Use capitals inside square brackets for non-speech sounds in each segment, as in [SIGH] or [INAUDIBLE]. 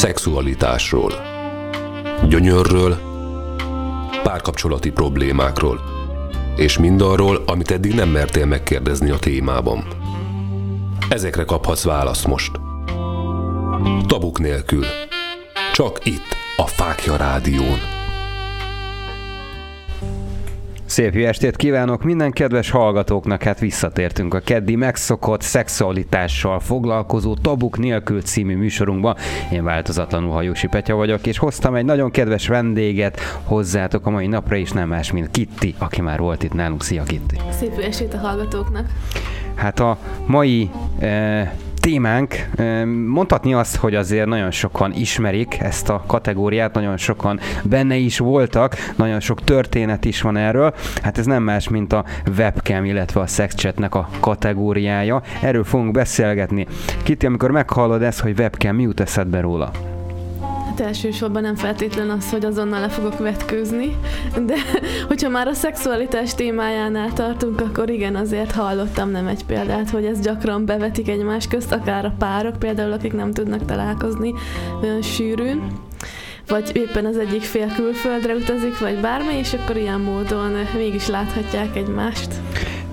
Szexualitásról. Gyönyörről, párkapcsolati problémákról, és mindarról, amit eddig nem mertél megkérdezni a témában. Ezekre kaphatsz választ most. Tabuk nélkül. Csak itt, a Fákja Rádión. Szép jó estét kívánok minden kedves hallgatóknak, hát visszatértünk a keddi megszokott szexualitással foglalkozó Tabuk nélkül című műsorunkba. Én változatlanul Hajósi Petya vagyok, és hoztam egy nagyon kedves vendéget hozzátok a mai napra is, nem más, mint Kitti, aki már volt itt nálunk. Szia Kitti! Szép jó estét a hallgatóknak! Hát a mai eh, témánk. Mondhatni azt, hogy azért nagyon sokan ismerik ezt a kategóriát, nagyon sokan benne is voltak, nagyon sok történet is van erről. Hát ez nem más, mint a webcam, illetve a sexchatnek a kategóriája. Erről fogunk beszélgetni. Kiti, amikor meghallod ezt, hogy webcam, mi jut eszedbe róla? Hát elsősorban nem feltétlen az, hogy azonnal le fogok vetkőzni, de [LAUGHS] hogyha már a szexualitás témájánál tartunk, akkor igen, azért hallottam nem egy példát, hogy ez gyakran bevetik egymás közt, akár a párok például, akik nem tudnak találkozni olyan sűrűn vagy éppen az egyik fél külföldre utazik, vagy bármi, és akkor ilyen módon mégis láthatják egymást.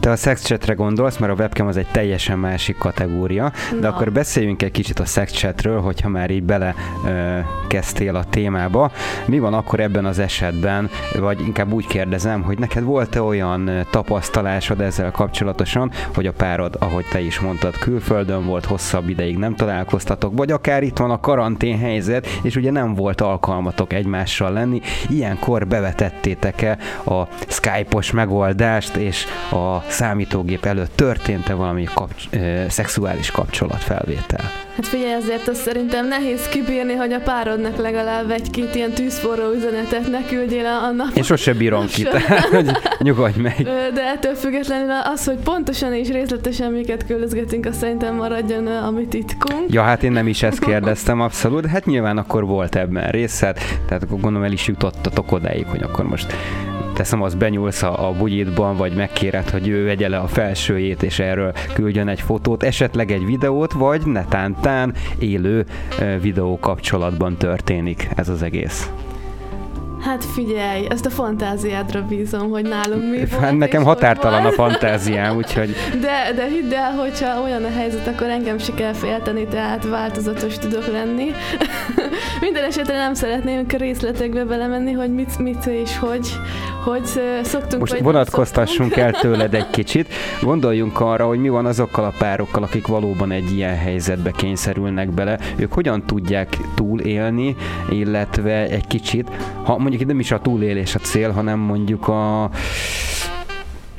Te a sexchatre gondolsz, mert a webcam az egy teljesen másik kategória, de Na. akkor beszéljünk egy kicsit a sexchatről, hogyha már így bele ö, kezdtél a témába. Mi van akkor ebben az esetben, vagy inkább úgy kérdezem, hogy neked volt-e olyan tapasztalásod ezzel kapcsolatosan, hogy a párod, ahogy te is mondtad, külföldön volt, hosszabb ideig nem találkoztatok, vagy akár itt van a karantén helyzet, és ugye nem volt alkalmatok egymással lenni, ilyenkor bevetettétek-e a Skype-os megoldást, és a számítógép előtt történt-e valami kapcs- szexuális kapcsolatfelvétel? Hát figyelj, azért azt szerintem nehéz kibírni, hogy a párodnak legalább egy-két ilyen tűzforró üzenetet ne küldjél a nap. Én sose bírom ki, tehát [LAUGHS] hogy nyugodj meg. De ettől függetlenül az, hogy pontosan és részletesen miket küldözgetünk, azt szerintem maradjon a mi titkunk. Ja, hát én nem is ezt kérdeztem abszolút, hát nyilván akkor volt ebben részlet, tehát akkor gondolom el is jutottatok odáig, hogy akkor most teszem, az benyúlsz a, a bugyitban, vagy megkéred, hogy ő vegye le a felsőjét, és erről küldjön egy fotót, esetleg egy videót, vagy netántán élő videó kapcsolatban történik ez az egész. Hát figyelj, ezt a fantáziádra bízom, hogy nálunk mi volt. Hát nekem határtalan a fantáziám, úgyhogy... [LAUGHS] De, de hidd el, hogyha olyan a helyzet, akkor engem se kell félteni, tehát változatos tudok lenni. [LAUGHS] Minden esetre nem szeretném részletekbe belemenni, hogy mit, mit és hogy, hogy szoktunk Most vonatkoztassunk el tőled egy [LAUGHS] kicsit. Gondoljunk arra, hogy mi van azokkal a párokkal, akik valóban egy ilyen helyzetbe kényszerülnek bele. Ők hogyan tudják túlélni, illetve egy kicsit, ha mondjuk nem is a túlélés a cél, hanem mondjuk a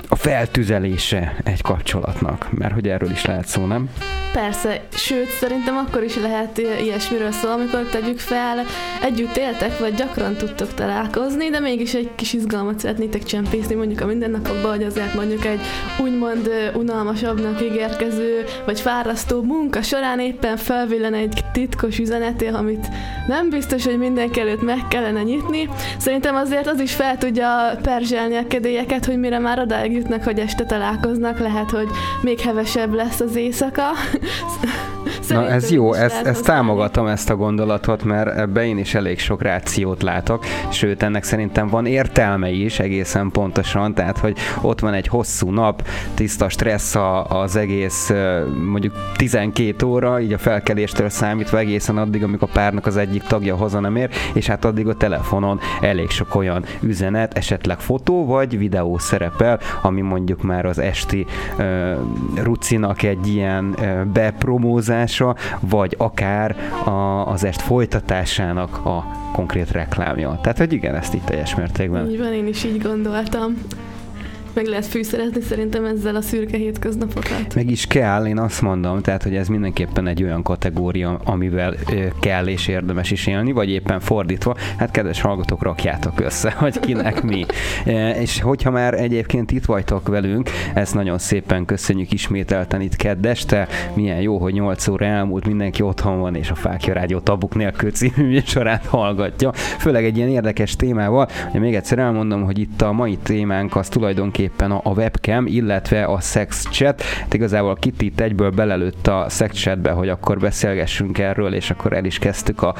a feltüzelése egy kapcsolatnak, mert hogy erről is lehet szó, nem? Persze, sőt, szerintem akkor is lehet ilyesmiről szó, amikor tegyük fel, együtt éltek, vagy gyakran tudtok találkozni, de mégis egy kis izgalmat szeretnétek csempészni mondjuk a mindennapokban, hogy azért mondjuk egy úgymond unalmasabbnak ígérkező, vagy fárasztó munka során éppen felvillen egy titkos üzeneté, amit nem biztos, hogy mindenki előtt meg kellene nyitni. Szerintem azért az is fel tudja perzselni a kedélyeket, hogy mire már odáig jutnak, hogy este találkoznak, lehet, hogy még hevesebb lesz az éjszaka. Na ez jó, ezt, ezt támogatom ezt a gondolatot, mert ebbe én is elég sok rációt látok, sőt ennek szerintem van értelme is egészen pontosan, tehát hogy ott van egy hosszú nap, tiszta stressz az egész mondjuk 12 óra, így a felkeléstől számítva egészen addig, amikor a párnak az egyik tagja haza nem ér, és hát addig a telefonon elég sok olyan üzenet, esetleg fotó vagy videó szerepel, ami mondjuk már az esti uh, rucinak egy ilyen uh, bepromózása, vagy akár a, az est folytatásának a konkrét reklámja. Tehát, hogy igen, ezt itt teljes mértékben. Így van, én is így gondoltam meg lehet fűszerezni szerintem ezzel a szürke hétköznapokat. Meg is kell, én azt mondom, tehát hogy ez mindenképpen egy olyan kategória, amivel kell és érdemes is élni, vagy éppen fordítva, hát kedves hallgatók, rakjátok össze, hogy kinek mi. És hogyha már egyébként itt vagytok velünk, ezt nagyon szépen köszönjük ismételten itt keddeste, milyen jó, hogy 8 óra elmúlt, mindenki otthon van, és a Fákja Rádió Tabuk nélkül című műsorát hallgatja, főleg egy ilyen érdekes témával, még egyszer elmondom, hogy itt a mai témánk az tulajdonképpen éppen a, a webcam, illetve a sex chat. Hát igazából Kitty itt egyből belelőtt a sex chatbe, hogy akkor beszélgessünk erről, és akkor el is kezdtük a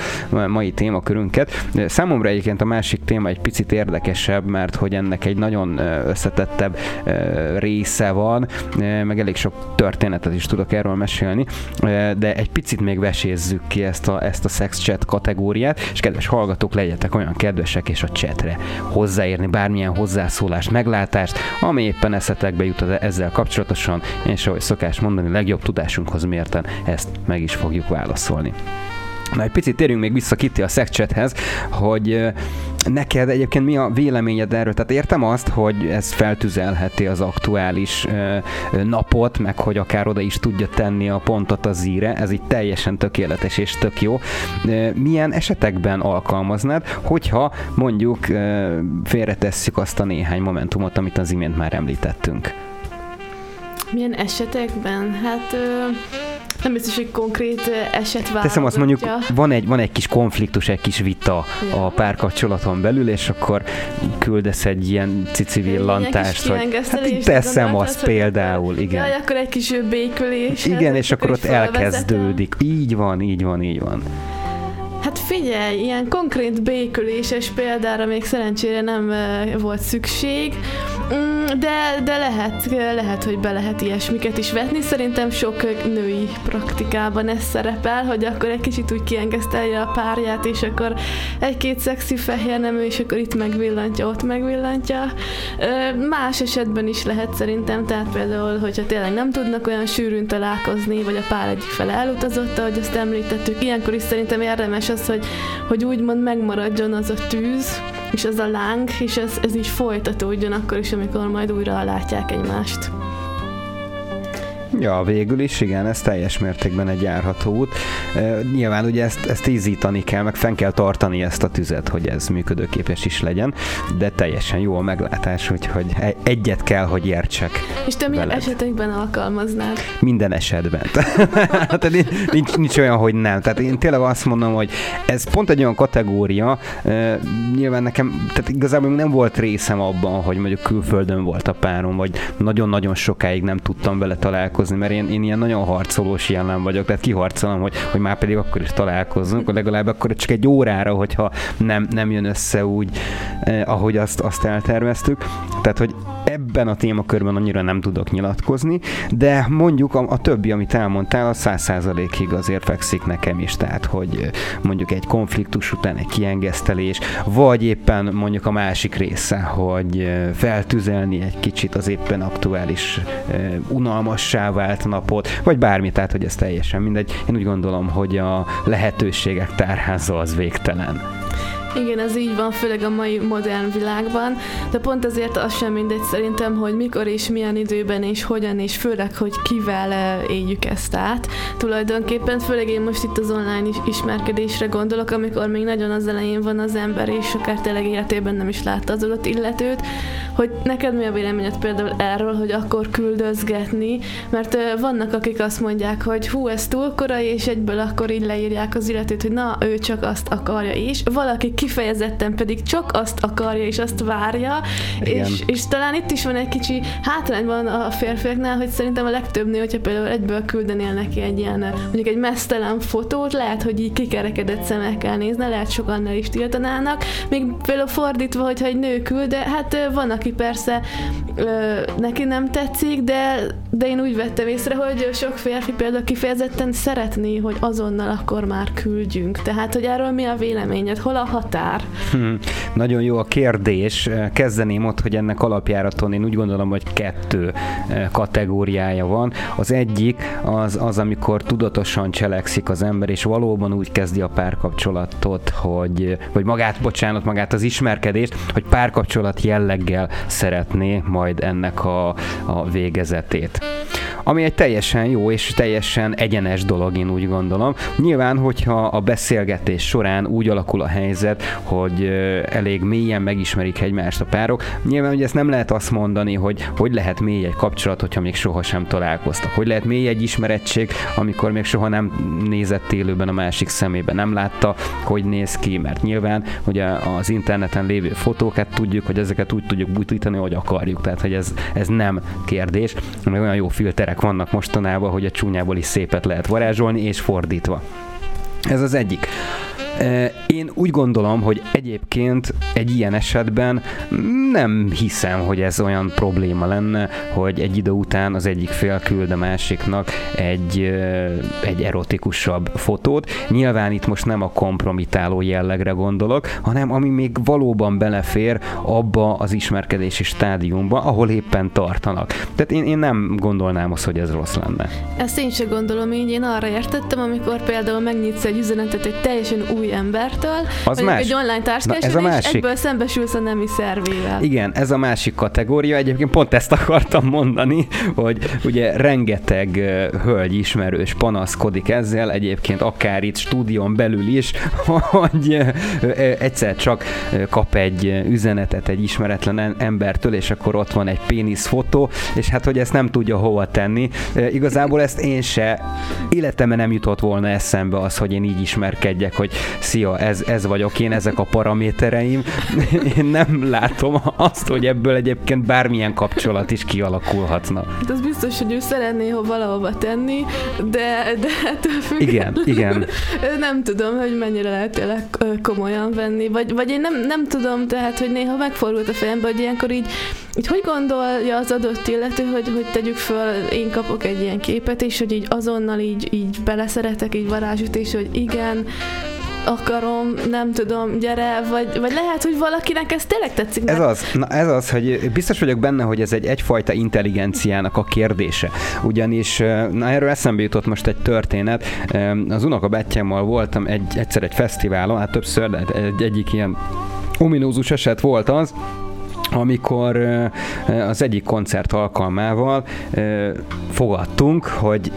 mai témakörünket. Számomra egyébként a másik téma egy picit érdekesebb, mert hogy ennek egy nagyon összetettebb része van, meg elég sok történetet is tudok erről mesélni, de egy picit még vesézzük ki ezt a, ezt a sex chat kategóriát, és kedves hallgatók, legyetek olyan kedvesek és a chatre hozzáérni bármilyen hozzászólást, meglátást, ami éppen eszetekbe jut ezzel kapcsolatosan, és ahogy szokás mondani, legjobb tudásunkhoz mérten ezt meg is fogjuk válaszolni. Na egy picit térjünk még vissza Kitty a szekcsethez, hogy neked egyébként mi a véleményed erről? Tehát értem azt, hogy ez feltüzelheti az aktuális napot, meg hogy akár oda is tudja tenni a pontot az íre, ez így teljesen tökéletes és tök jó. Milyen esetekben alkalmaznád, hogyha mondjuk félretesszük azt a néhány momentumot, amit az imént már említettünk? Milyen esetekben? Hát... Ö- nem biztos, hogy konkrét eset Teszem azt mondjuk, van egy, van egy kis konfliktus, egy kis vita ja. a párkapcsolaton belül, és akkor küldesz egy ilyen cici villantást, hogy hát teszem azt például, igen. Jaj, akkor egy kis békülés. Igen, és akkor ott elkezdődik. Így van, így van, így van. Hát figyelj, ilyen konkrét béküléses példára még szerencsére nem volt szükség, de, de lehet, lehet, hogy be lehet ilyesmiket is vetni. Szerintem sok női praktikában ez szerepel, hogy akkor egy kicsit úgy kiengesztelje a párját, és akkor egy-két szexi fehér nemű, és akkor itt megvillantja, ott megvillantja. Más esetben is lehet szerintem, tehát például, hogyha tényleg nem tudnak olyan sűrűn találkozni, vagy a pár egyik fele elutazott, ahogy azt említettük, ilyenkor is szerintem érdemes az, hogy, hogy úgymond megmaradjon az a tűz, és az a láng, és ez, ez így folytatódjon akkor is, amikor majd újra látják egymást. Ja, végül is, igen, ez teljes mértékben egy járható út. E, nyilván ugye ezt, ezt ízítani kell, meg fenn kell tartani ezt a tüzet, hogy ez működőképes is legyen, de teljesen jó a meglátás, úgyhogy e, egyet kell, hogy értsek. És te milyen esetekben alkalmaznád? Minden esetben. [LAUGHS] Tehát nincs, nincs olyan, hogy nem. Tehát én tényleg azt mondom, hogy ez pont egy olyan kategória, e, nyilván nekem, tehát igazából nem volt részem abban, hogy mondjuk külföldön volt a párom, vagy nagyon-nagyon sokáig nem tudtam vele találkozni, találkozni, mert én, én ilyen nagyon harcolós jellem vagyok, tehát kiharcolom, hogy, hogy már pedig akkor is találkozzunk, legalább akkor csak egy órára, hogyha nem, nem jön össze úgy, eh, ahogy azt, azt elterveztük. Tehát, hogy ebben a témakörben annyira nem tudok nyilatkozni, de mondjuk a, a többi, amit elmondtál, az száz százalékig azért fekszik nekem is, tehát hogy eh, mondjuk egy konfliktus után egy kiengesztelés, vagy éppen mondjuk a másik része, hogy eh, feltüzelni egy kicsit az éppen aktuális uh, unalmassá vált napot, vagy bármi, tehát hogy ez teljesen mindegy. Én úgy gondolom, hogy a lehetőségek tárháza az végtelen. Igen, ez így van, főleg a mai modern világban, de pont azért az sem mindegy szerintem, hogy mikor és milyen időben és hogyan, és főleg, hogy kivel eh, éljük ezt át. Tulajdonképpen, főleg én most itt az online ismerkedésre gondolok, amikor még nagyon az elején van az ember, és akár tényleg életében nem is látta az adott illetőt, hogy neked mi a véleményed például erről, hogy akkor küldözgetni, mert eh, vannak, akik azt mondják, hogy hú, ez túl korai, és egyből akkor így leírják az illetőt, hogy na, ő csak azt akarja, és valaki kifejezetten pedig csak azt akarja és azt várja, és, és talán itt is van egy kicsi hátrányban a férfiaknál, hogy szerintem a legtöbb nő, hogyha például egyből küldenél neki egy ilyen, mondjuk egy mesztelen fotót, lehet, hogy így kikerekedett szemekkel nézne, lehet sokan ne is tiltanának, még például fordítva, hogyha egy nő küld, de hát van, aki persze ö, neki nem tetszik, de, de én úgy vettem észre, hogy sok férfi például kifejezetten szeretné, hogy azonnal akkor már küldjünk. Tehát, hogy erről mi a véleményed? Hol a határ? Hmm, nagyon jó a kérdés. Kezdeném ott, hogy ennek alapjáraton én úgy gondolom, hogy kettő eh, kategóriája van. Az egyik az, az amikor tudatosan cselekszik az ember, és valóban úgy kezdi a párkapcsolatot, hogy, vagy magát, bocsánat, magát az ismerkedést, hogy párkapcsolat jelleggel szeretné majd ennek a, a végezetét. ami egy teljesen jó és teljesen egyenes dolog, én úgy gondolom. Nyilván, hogyha a beszélgetés során úgy alakul a helyzet, hogy elég mélyen megismerik egymást a párok, nyilván hogy ezt nem lehet azt mondani, hogy hogy lehet mély egy kapcsolat, hogyha még sohasem találkoztak. Hogy lehet mély egy ismerettség, amikor még soha nem nézett élőben a másik szemébe, nem látta, hogy néz ki, mert nyilván hogy az interneten lévő fotókat tudjuk, hogy ezeket úgy tudjuk butítani, hogy akarjuk. Tehát, hogy ez, ez nem kérdés, mert olyan jó filterek vannak mostanában, hogy a csúnyából is szépet lehet varázsolni, és fordítva. Ez az egyik. Én úgy gondolom, hogy egyébként egy ilyen esetben nem hiszem, hogy ez olyan probléma lenne, hogy egy idő után az egyik fél küld a másiknak egy, egy erotikusabb fotót. Nyilván itt most nem a kompromitáló jellegre gondolok, hanem ami még valóban belefér abba az ismerkedési stádiumba, ahol éppen tartanak. Tehát én, én nem gondolnám azt, hogy ez rossz lenne. Ezt én sem gondolom így, én arra értettem, amikor például megnyitsz egy üzenetet egy teljesen új embertől, az más. egy online társkereső, ez a másik. egyből szembesülsz a nemi szervével. Igen, ez a másik kategória. Egyébként pont ezt akartam mondani, hogy ugye rengeteg hölgy ismerős panaszkodik ezzel, egyébként akár itt stúdión belül is, [LAUGHS] hogy egyszer csak kap egy üzenetet egy ismeretlen embertől, és akkor ott van egy pénisz fotó, és hát hogy ezt nem tudja hova tenni. Igazából ezt én se életemben nem jutott volna eszembe az, hogy én így ismerkedjek, hogy szia, ez, ez vagyok én, ezek a paramétereim. [LAUGHS] Én nem látom azt, hogy ebből egyébként bármilyen kapcsolat is kialakulhatna. De az biztos, hogy ő szeretné ha valahova tenni, de, de ettől Igen, igen. [LAUGHS] Nem tudom, hogy mennyire lehet tényleg komolyan venni, vagy, vagy én nem, nem tudom, tehát, hogy néha megfordult a fejembe, hogy ilyenkor így, így hogy gondolja az adott illető, hogy, hogy tegyük föl, én kapok egy ilyen képet, és hogy így azonnal így, így beleszeretek, így varázsütés, hogy igen, akarom, nem tudom, gyere, vagy, vagy lehet, hogy valakinek ez tényleg tetszik. Ez az, na ez az, hogy biztos vagyok benne, hogy ez egy egyfajta intelligenciának a kérdése. Ugyanis, na erről eszembe jutott most egy történet. Az unokabátyámmal voltam egy, egyszer egy fesztiválon, hát többször, de egy, egyik ilyen ominózus eset volt az, amikor az egyik koncert alkalmával fogadtunk, hogy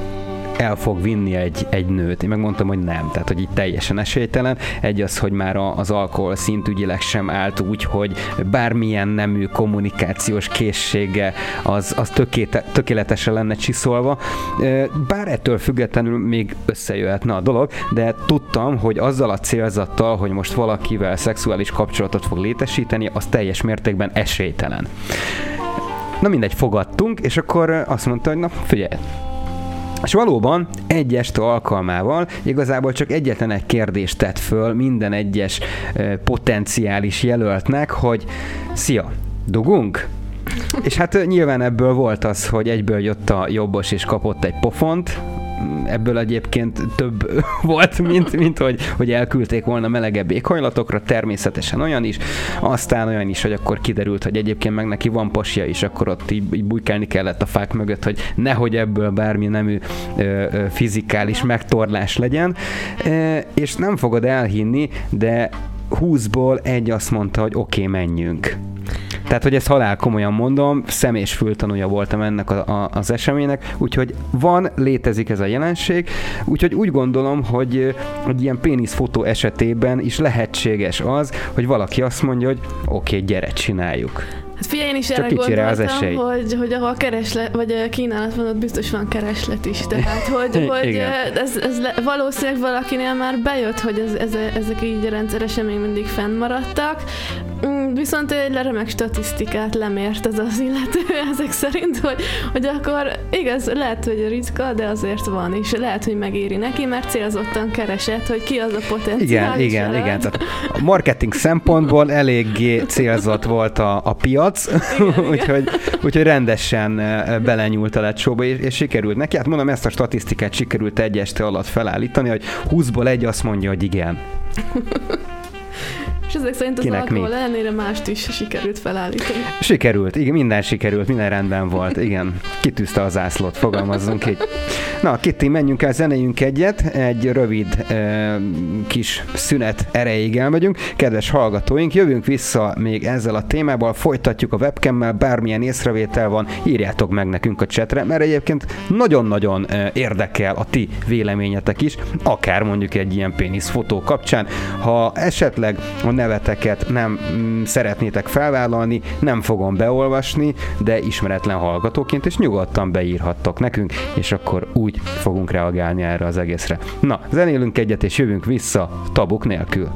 el fog vinni egy, egy nőt. Én megmondtam, hogy nem, tehát hogy itt teljesen esélytelen. Egy az, hogy már az alkohol szintügyileg sem állt úgy, hogy bármilyen nemű kommunikációs készsége az, az tökéte, tökéletesen lenne csiszolva. Bár ettől függetlenül még összejöhetne a dolog, de tudtam, hogy azzal a célzattal, hogy most valakivel szexuális kapcsolatot fog létesíteni, az teljes mértékben esélytelen. Na mindegy, fogadtunk, és akkor azt mondta, hogy na figyelj, és valóban egy este alkalmával igazából csak egyetlen egy kérdést tett föl minden egyes potenciális jelöltnek, hogy szia, dugunk? És hát nyilván ebből volt az, hogy egyből jött a jobbos és kapott egy pofont, ebből egyébként több [LAUGHS] volt, mint, mint hogy, hogy elküldték volna melegebb éghajlatokra, természetesen olyan is, aztán olyan is, hogy akkor kiderült, hogy egyébként meg neki van pasja is, akkor ott így, így bujkálni kellett a fák mögött, hogy nehogy ebből bármi nemű ö, ö, fizikális megtorlás legyen, e, és nem fogod elhinni, de 20-ból egy azt mondta, hogy oké, okay, menjünk. Tehát, hogy ezt halál komolyan mondom, szem és fültanúja voltam ennek a, a, az eseménynek, úgyhogy van, létezik ez a jelenség, úgyhogy úgy gondolom, hogy egy ilyen péniszfotó esetében is lehetséges az, hogy valaki azt mondja, hogy oké, okay, gyere, csináljuk. Hát figyelj, én is Csak erre gondoltam, az esély. hogy, hogy ahol kereslet, vagy kínálat van, ott biztos van kereslet is. Tehát, [LAUGHS] hogy, hogy ez, ez le, valószínűleg valakinél már bejött, hogy ez, ez, ezek így rendszeresen még mindig fennmaradtak. Mm, viszont egy remek statisztikát lemért ez az illető [LAUGHS] ezek szerint, hogy, hogy akkor igaz, lehet, hogy ritka, de azért van, és lehet, hogy megéri neki, mert célzottan keresett, hogy ki az a potenciál. Igen, igen, igen. Tehát a marketing szempontból eléggé célzott volt a, a piac, [LAUGHS] úgyhogy, úgyhogy rendesen belenyúlt a lecsóba, és, és sikerült neki. Hát mondom, ezt a statisztikát sikerült egy este alatt felállítani, hogy 20-ból egy azt mondja, hogy igen. [LAUGHS] És ezek szerint az Kinek alkohol mi? ellenére mást is sikerült felállítani. Sikerült, igen, minden sikerült, minden rendben volt, igen. Kitűzte az zászlót, fogalmazzunk így. Na, Kitty, menjünk el, zenéjünk egyet, egy rövid e, kis szünet erejéig elmegyünk. Kedves hallgatóink, jövünk vissza még ezzel a témával, folytatjuk a webcammel, bármilyen észrevétel van, írjátok meg nekünk a csetre, mert egyébként nagyon-nagyon érdekel a ti véleményetek is, akár mondjuk egy ilyen pénisz fotó kapcsán. Ha esetleg a neveteket nem mm, szeretnétek felvállalni, nem fogom beolvasni, de ismeretlen hallgatóként, és nyugodtan beírhattok nekünk, és akkor úgy fogunk reagálni erre az egészre. Na, zenélünk egyet, és jövünk vissza tabuk nélkül.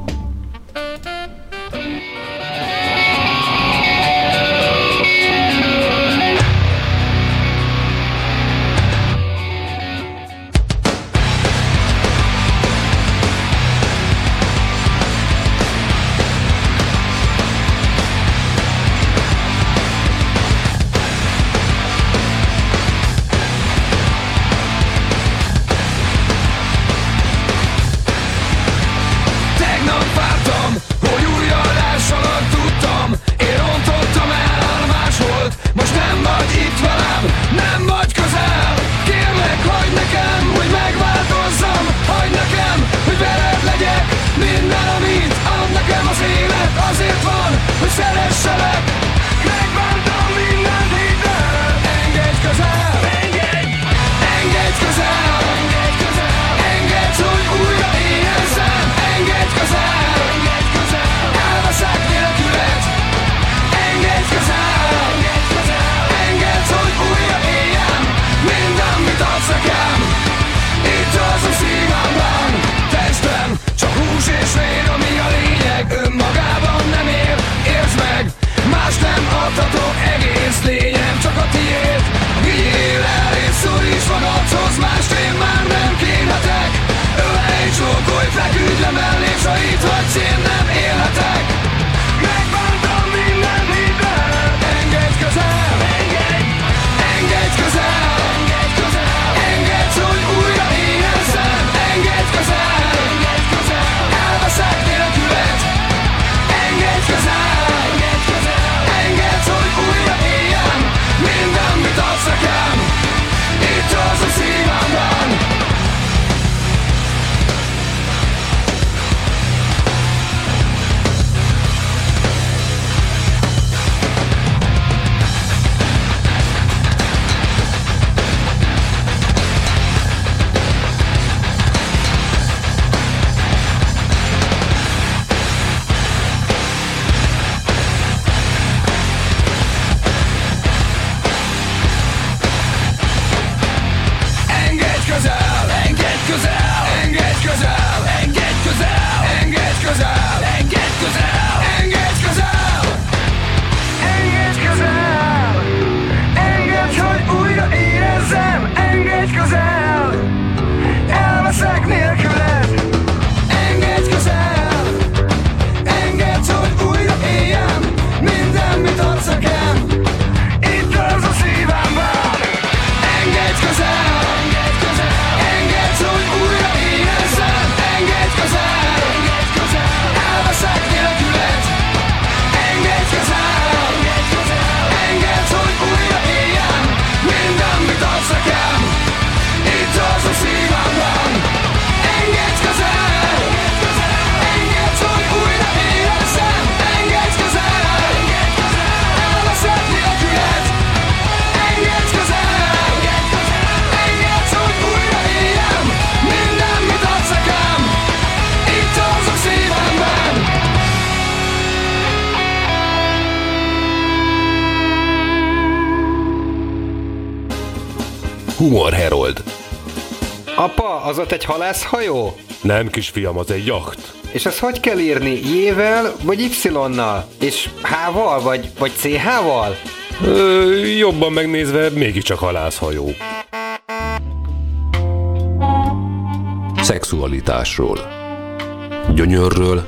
Humor Ott egy halászhajó? Nem, kisfiam, az egy jacht. És ezt hogy kell írni? J-vel vagy Y-nal? És H-val vagy, vagy CH-val? Ö, jobban megnézve mégiscsak halászhajó. Szexualitásról. Gyönyörről.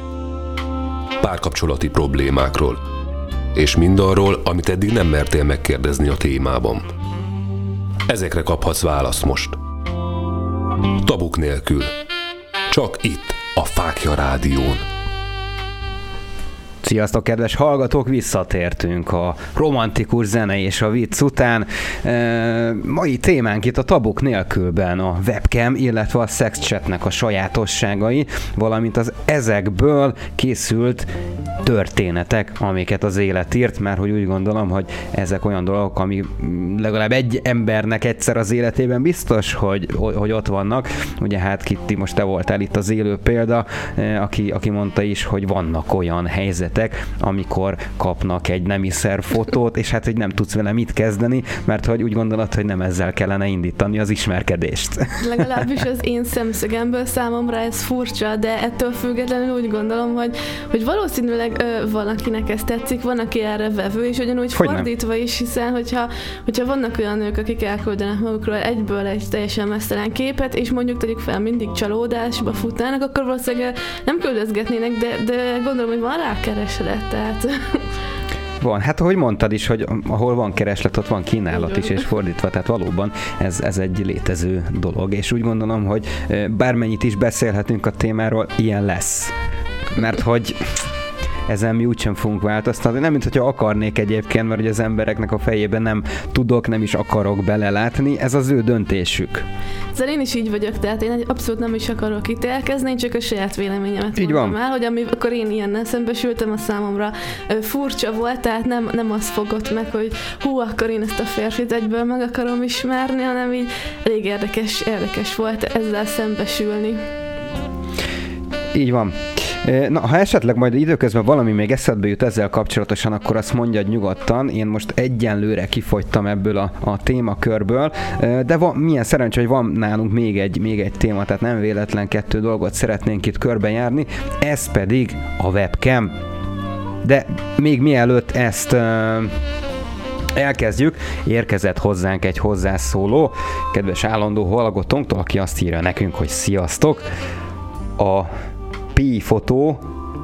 Párkapcsolati problémákról. És mindarról, amit eddig nem mertél megkérdezni a témában. Ezekre kaphatsz választ most. Tabuk nélkül. Csak itt, a Fákja Rádión. Sziasztok, kedves hallgatók! Visszatértünk a romantikus zene és a vicc után. E, mai témánk itt a tabuk nélkülben a webcam, illetve a sexchatnek a sajátosságai, valamint az ezekből készült történetek, amiket az élet írt, mert hogy úgy gondolom, hogy ezek olyan dolgok, ami legalább egy embernek egyszer az életében biztos, hogy, hogy ott vannak. Ugye hát Kitti, most te voltál itt az élő példa, aki, aki mondta is, hogy vannak olyan helyzetek, helyzetek, amikor kapnak egy nemiszer fotót, és hát, hogy nem tudsz vele mit kezdeni, mert hogy úgy gondolod, hogy nem ezzel kellene indítani az ismerkedést. Legalábbis az én szemszögemből számomra ez furcsa, de ettől függetlenül úgy gondolom, hogy, hogy valószínűleg ö, valakinek ez tetszik, van, aki erre vevő, és ugyanúgy hogy fordítva nem? is, hiszen hogyha, hogyha vannak olyan nők, akik elküldenek magukról egyből egy teljesen mesztelen képet, és mondjuk tegyük fel mindig csalódásba futnának, akkor valószínűleg nem küldözgetnének, de, de gondolom, hogy van rá kereslet, tehát... [LAUGHS] Van, hát ahogy mondtad is, hogy ahol van kereslet, ott van kínálat is, és fordítva, tehát valóban ez, ez egy létező dolog, és úgy gondolom, hogy bármennyit is beszélhetünk a témáról, ilyen lesz. Mert hogy ezen mi úgysem fogunk változtatni. Nem, mint hogyha akarnék egyébként, mert hogy az embereknek a fejében nem tudok, nem is akarok belelátni, ez az ő döntésük. Ezzel én is így vagyok, tehát én abszolút nem is akarok ítélkezni, csak a saját véleményemet így van. el, hogy amikor én ilyennel szembesültem, a számomra furcsa volt, tehát nem, nem az fogott meg, hogy hú, akkor én ezt a férfit egyből meg akarom ismerni, hanem így elég érdekes, érdekes volt ezzel szembesülni. Így van. Na, ha esetleg majd időközben valami még eszedbe jut ezzel kapcsolatosan, akkor azt mondjad nyugodtan. Én most egyenlőre kifogytam ebből a, a témakörből, de van, milyen szerencsé, hogy van nálunk még egy, még egy téma, tehát nem véletlen kettő dolgot szeretnénk itt körbejárni, ez pedig a webcam. De még mielőtt ezt elkezdjük, érkezett hozzánk egy hozzászóló, kedves állandó hallgatónktól, aki azt írja nekünk, hogy sziasztok, a Pi fotó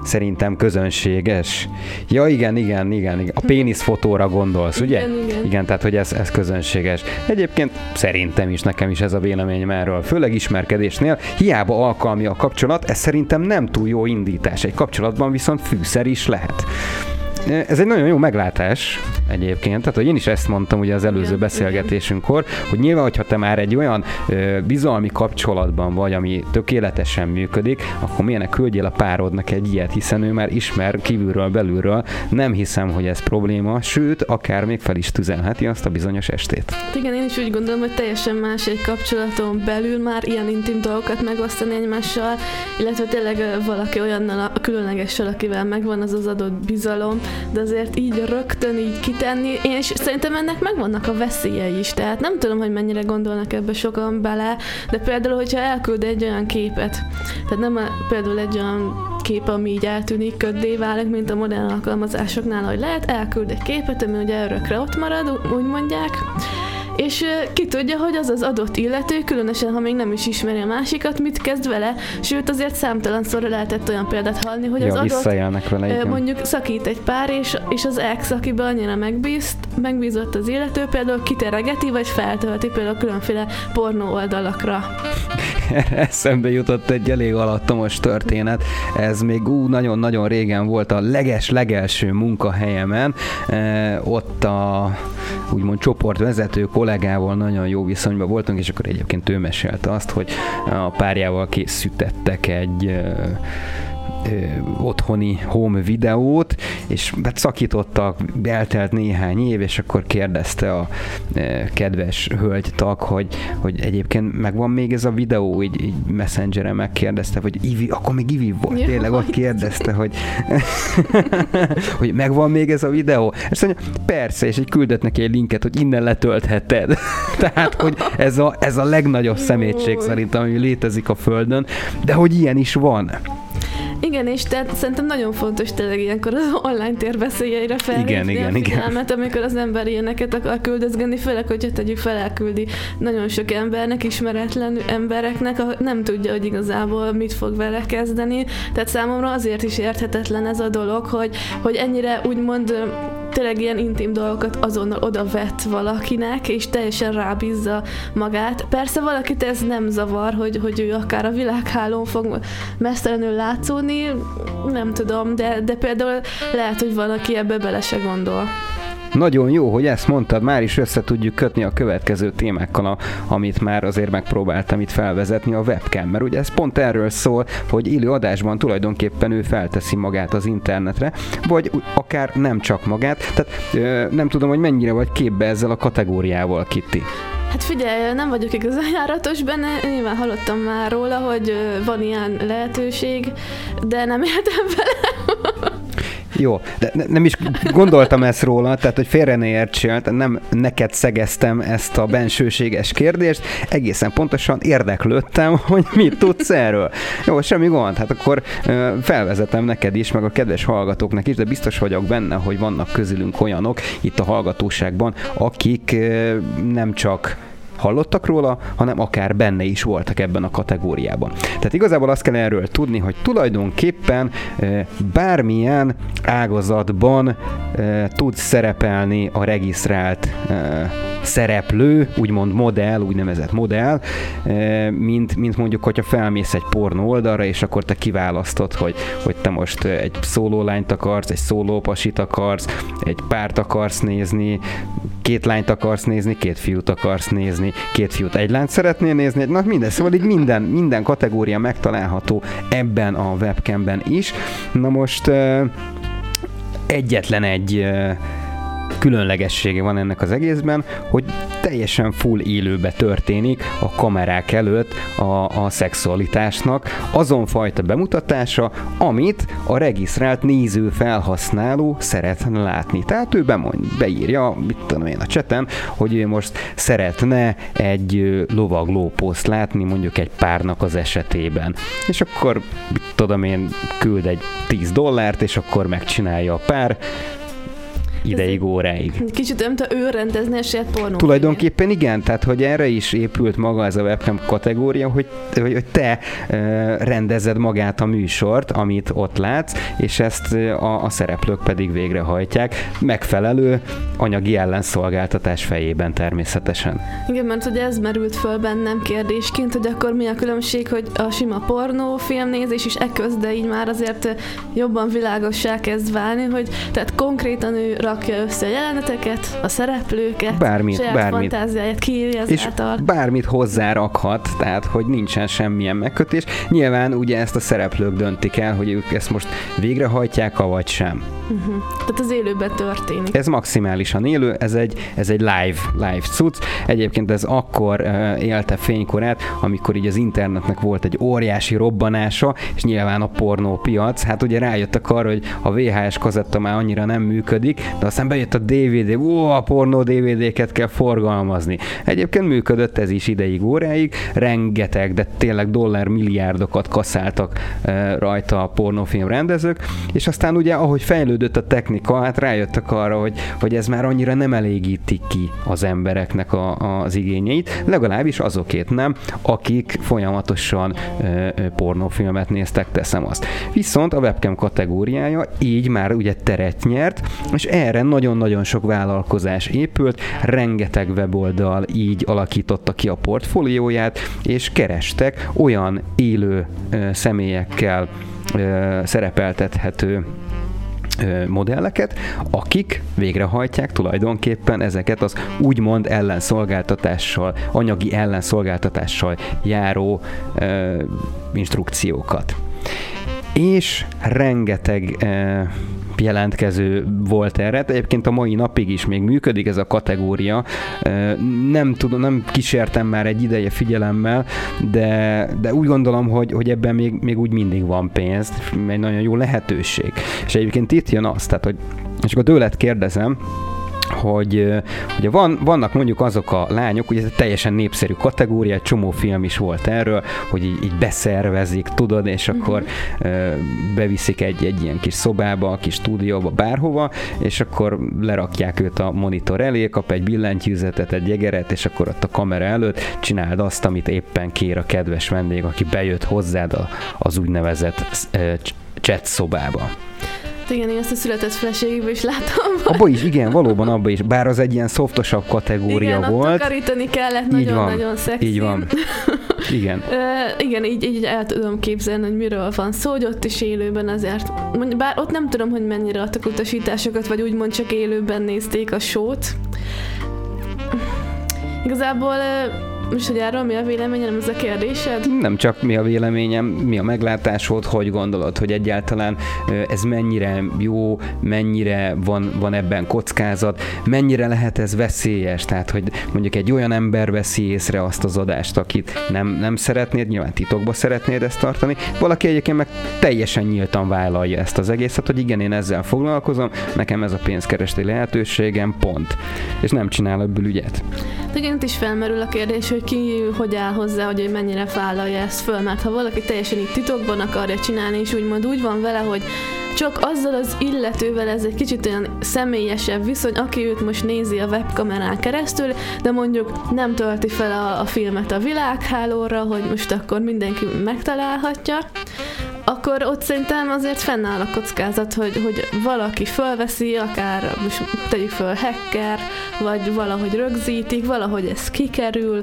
szerintem közönséges. Ja, igen, igen, igen, igen. A pénisz fotóra gondolsz, ugye? Igen, igen. Igen, tehát, hogy ez, ez közönséges. Egyébként szerintem is, nekem is ez a véleményem erről. Főleg ismerkedésnél hiába alkalmi a kapcsolat, ez szerintem nem túl jó indítás. Egy kapcsolatban viszont fűszer is lehet. Ez egy nagyon jó meglátás egyébként, tehát hogy én is ezt mondtam ugye az előző igen, beszélgetésünkkor, hogy nyilván, hogyha te már egy olyan ö, bizalmi kapcsolatban vagy, ami tökéletesen működik, akkor milyenek küldjél a párodnak egy ilyet, hiszen ő már ismer kívülről, belülről, nem hiszem, hogy ez probléma, sőt, akár még fel is tüzelheti azt a bizonyos estét. Igen, én is úgy gondolom, hogy teljesen más egy kapcsolaton belül már ilyen intim dolgokat megosztani egymással, illetve tényleg valaki olyannal a különlegessel, akivel megvan az az adott bizalom, de azért így rögtön így kitenni, és szerintem ennek megvannak a veszélyei is, tehát nem tudom, hogy mennyire gondolnak ebbe sokan bele, de például, hogyha elküld egy olyan képet, tehát nem a, például egy olyan kép, ami így eltűnik, köddé válik, mint a modern alkalmazásoknál, hogy lehet, elküld egy képet, ami ugye örökre ott marad, úgy mondják, és ki tudja, hogy az az adott illető, különösen ha még nem is ismeri a másikat, mit kezd vele, sőt azért számtalanszor lehetett olyan példát hallni, hogy az adott vele, igen. mondjuk szakít egy pár, és, és az ex, akiben annyira megbízt, megbízott az illető, például kiteregeti, vagy feltölti például különféle pornó oldalakra. Eszembe jutott egy elég alattomos történet. Ez még ú, nagyon-nagyon régen volt a leges-legelső munkahelyemen. E, ott a úgymond csoportvezető kollégával nagyon jó viszonyban voltunk, és akkor egyébként ő mesélte azt, hogy a párjával készítettek egy otthoni home videót, és hát szakítottak, eltelt néhány év, és akkor kérdezte a kedves hölgytag, hogy, hogy egyébként megvan még ez a videó, így, így messengeren megkérdezte, hogy Ivi, akkor még Ivi volt, ja, tényleg ott kérdezte, hogy [LAUGHS] hogy megvan még ez a videó, és mondja, persze, és egy küldött neki egy linket, hogy innen letöltheted. [LAUGHS] Tehát, hogy ez a, ez a legnagyobb szemétség szerintem, ami létezik a Földön, de hogy ilyen is van. Igen, és tehát szerintem nagyon fontos tényleg ilyenkor az online térbeszéljeire felhívni igen, igen, igen. Figyelmet, amikor az ember ilyeneket akar küldözgetni, főleg, hogyha tegyük fel, elküldi nagyon sok embernek, ismeretlen embereknek, nem tudja, hogy igazából mit fog vele kezdeni. Tehát számomra azért is érthetetlen ez a dolog, hogy, hogy ennyire úgymond tényleg ilyen intim dolgokat azonnal oda vett valakinek, és teljesen rábízza magát. Persze valakit ez nem zavar, hogy, hogy ő akár a világhálón fog mesztelenül látszódni, nem tudom, de, de például lehet, hogy van, aki ebbe bele se gondol. Nagyon jó, hogy ezt mondtad, már is össze tudjuk kötni a következő témákkal, amit már azért megpróbáltam itt felvezetni, a webcam, mert ugye ez pont erről szól, hogy élő adásban tulajdonképpen ő felteszi magát az internetre, vagy akár nem csak magát, tehát ö, nem tudom, hogy mennyire vagy képbe ezzel a kategóriával, Kitty. Hát figyelj, nem vagyok igazán járatos benne, nyilván hallottam már róla, hogy van ilyen lehetőség, de nem [LAUGHS] éltem vele. Jó, de ne, nem is gondoltam ezt róla, tehát hogy félre ne értsél, nem neked szegeztem ezt a bensőséges kérdést, egészen pontosan érdeklődtem, [LAUGHS] hogy mit tudsz erről. Jó, semmi gond, hát akkor felvezetem neked is, meg a kedves hallgatóknak is, de biztos vagyok benne, hogy vannak közülünk olyanok itt a hallgatóságban, akik nem csak hallottak róla, hanem akár benne is voltak ebben a kategóriában. Tehát igazából azt kell erről tudni, hogy tulajdonképpen bármilyen ágazatban tud szerepelni a regisztrált szereplő, úgymond modell, úgynevezett modell, mint, mint mondjuk, hogyha felmész egy pornó oldalra, és akkor te kiválasztod, hogy, hogy te most egy szólólányt akarsz, egy szólópasit akarsz, egy párt akarsz nézni, két lányt akarsz nézni, két fiút akarsz nézni, két fiút, egy lányt szeretnél nézni, na minden, szóval így minden, minden kategória megtalálható ebben a webcamben is. Na most egyetlen egy különlegessége van ennek az egészben, hogy teljesen full élőbe történik a kamerák előtt a, a szexualitásnak azon fajta bemutatása, amit a regisztrált néző felhasználó szeretne látni. Tehát ő bemond, beírja, mit tudom én a cseten, hogy ő most szeretne egy lovagló poszt látni mondjuk egy párnak az esetében. És akkor, mit tudom én, küld egy 10 dollárt, és akkor megcsinálja a pár, ideig, óráig. Kicsit nem te ő rendezni a saját pornó. Tulajdonképpen igen, tehát hogy erre is épült maga ez a webcam kategória, hogy, hogy, hogy te uh, rendezed magát a műsort, amit ott látsz, és ezt a, a szereplők pedig végrehajtják, megfelelő anyagi ellenszolgáltatás fejében természetesen. Igen, mert ugye ez merült föl bennem kérdésként, hogy akkor mi a különbség, hogy a sima pornó filmnézés is eköz, de így már azért jobban világossá kezd válni, hogy tehát konkrétan ő rakja össze a jeleneteket, a szereplőket, bármit, saját bármit. fantáziáját kiírja és ezáltal. bármit hozzárakhat, tehát hogy nincsen semmilyen megkötés. Nyilván ugye ezt a szereplők döntik el, hogy ők ezt most végrehajtják, vagy sem. Uh-huh. Tehát az élőben történik. Ez maximálisan élő, ez egy, ez egy live, live cucc. Egyébként ez akkor uh, élte fénykorát, amikor így az internetnek volt egy óriási robbanása, és nyilván a pornópiac, hát ugye rájöttek arra, hogy a VHS kazetta már annyira nem működik, de aztán bejött a DVD, ó, a pornó DVD-ket kell forgalmazni. Egyébként működött ez is ideig, óráig, rengeteg, de tényleg dollár milliárdokat kaszáltak uh, rajta a pornófilm rendezők, és aztán ugye, ahogy fejlődött a technika, hát rájöttek arra, hogy, hogy ez már annyira nem elégíti ki az embereknek a, az igényeit, legalábbis azokét nem, akik folyamatosan uh, pornófilmet néztek, teszem azt. Viszont a webcam kategóriája így már ugye teret nyert, és erre nagyon-nagyon sok vállalkozás épült, rengeteg weboldal így alakította ki a portfólióját, és kerestek olyan élő ö, személyekkel ö, szerepeltethető modelleket, akik végrehajtják tulajdonképpen ezeket az úgymond ellenszolgáltatással, anyagi ellenszolgáltatással járó ö, instrukciókat. És rengeteg ö, jelentkező volt erre. Hát egyébként a mai napig is még működik ez a kategória. Nem tudom, nem kísértem már egy ideje figyelemmel, de, de úgy gondolom, hogy, hogy ebben még, még úgy mindig van pénz, egy nagyon jó lehetőség. És egyébként itt jön az, tehát, hogy és akkor tőled kérdezem, hogy ugye van, vannak mondjuk azok a lányok, ugye ez egy teljesen népszerű kategória, egy csomó film is volt erről, hogy így, így beszervezik, tudod, és uh-huh. akkor uh, beviszik egy, egy ilyen kis szobába, a kis stúdióba, bárhova, és akkor lerakják őt a monitor elé, kap egy billentyűzetet, egy jegeret, és akkor ott a kamera előtt csináld azt, amit éppen kér a kedves vendég, aki bejött hozzád az úgynevezett chat szobába. Igen, én ezt a született feleségéből is láttam. Abba is, igen, valóban abba is. Bár az egy ilyen szoftosabb kategória igen, volt. Igen, kellett, nagyon-nagyon szexi. Így van. Igen. uh, igen, így, így el tudom képzelni, hogy miről van szó, hogy ott is élőben azért, bár ott nem tudom, hogy mennyire adtak utasításokat, vagy úgymond csak élőben nézték a sót. Igazából most, hogy erről mi a véleményem, ez a kérdésed? Nem csak mi a véleményem, mi a meglátásod, hogy gondolod, hogy egyáltalán ez mennyire jó, mennyire van, van ebben kockázat, mennyire lehet ez veszélyes, tehát hogy mondjuk egy olyan ember veszi észre azt az adást, akit nem, nem szeretnéd, nyilván titokba szeretnéd ezt tartani, valaki egyébként meg teljesen nyíltan vállalja ezt az egészet, hogy igen, én ezzel foglalkozom, nekem ez a pénzkeresti lehetőségem, pont. És nem csinál ebből ügyet. Igen, itt is felmerül a kérdés, hogy ki hogy áll hozzá, hogy mennyire vállalja ezt föl, mert ha valaki teljesen itt titokban akarja csinálni, és úgymond úgy van vele, hogy csak azzal az illetővel ez egy kicsit olyan személyesebb viszony, aki őt most nézi a webkamerán keresztül, de mondjuk nem tölti fel a, a filmet a világhálóra, hogy most akkor mindenki megtalálhatja, akkor ott szerintem azért fennáll a kockázat, hogy, hogy valaki fölveszi, akár most tegyük föl hacker, vagy valahogy rögzítik, valahogy ez kikerül,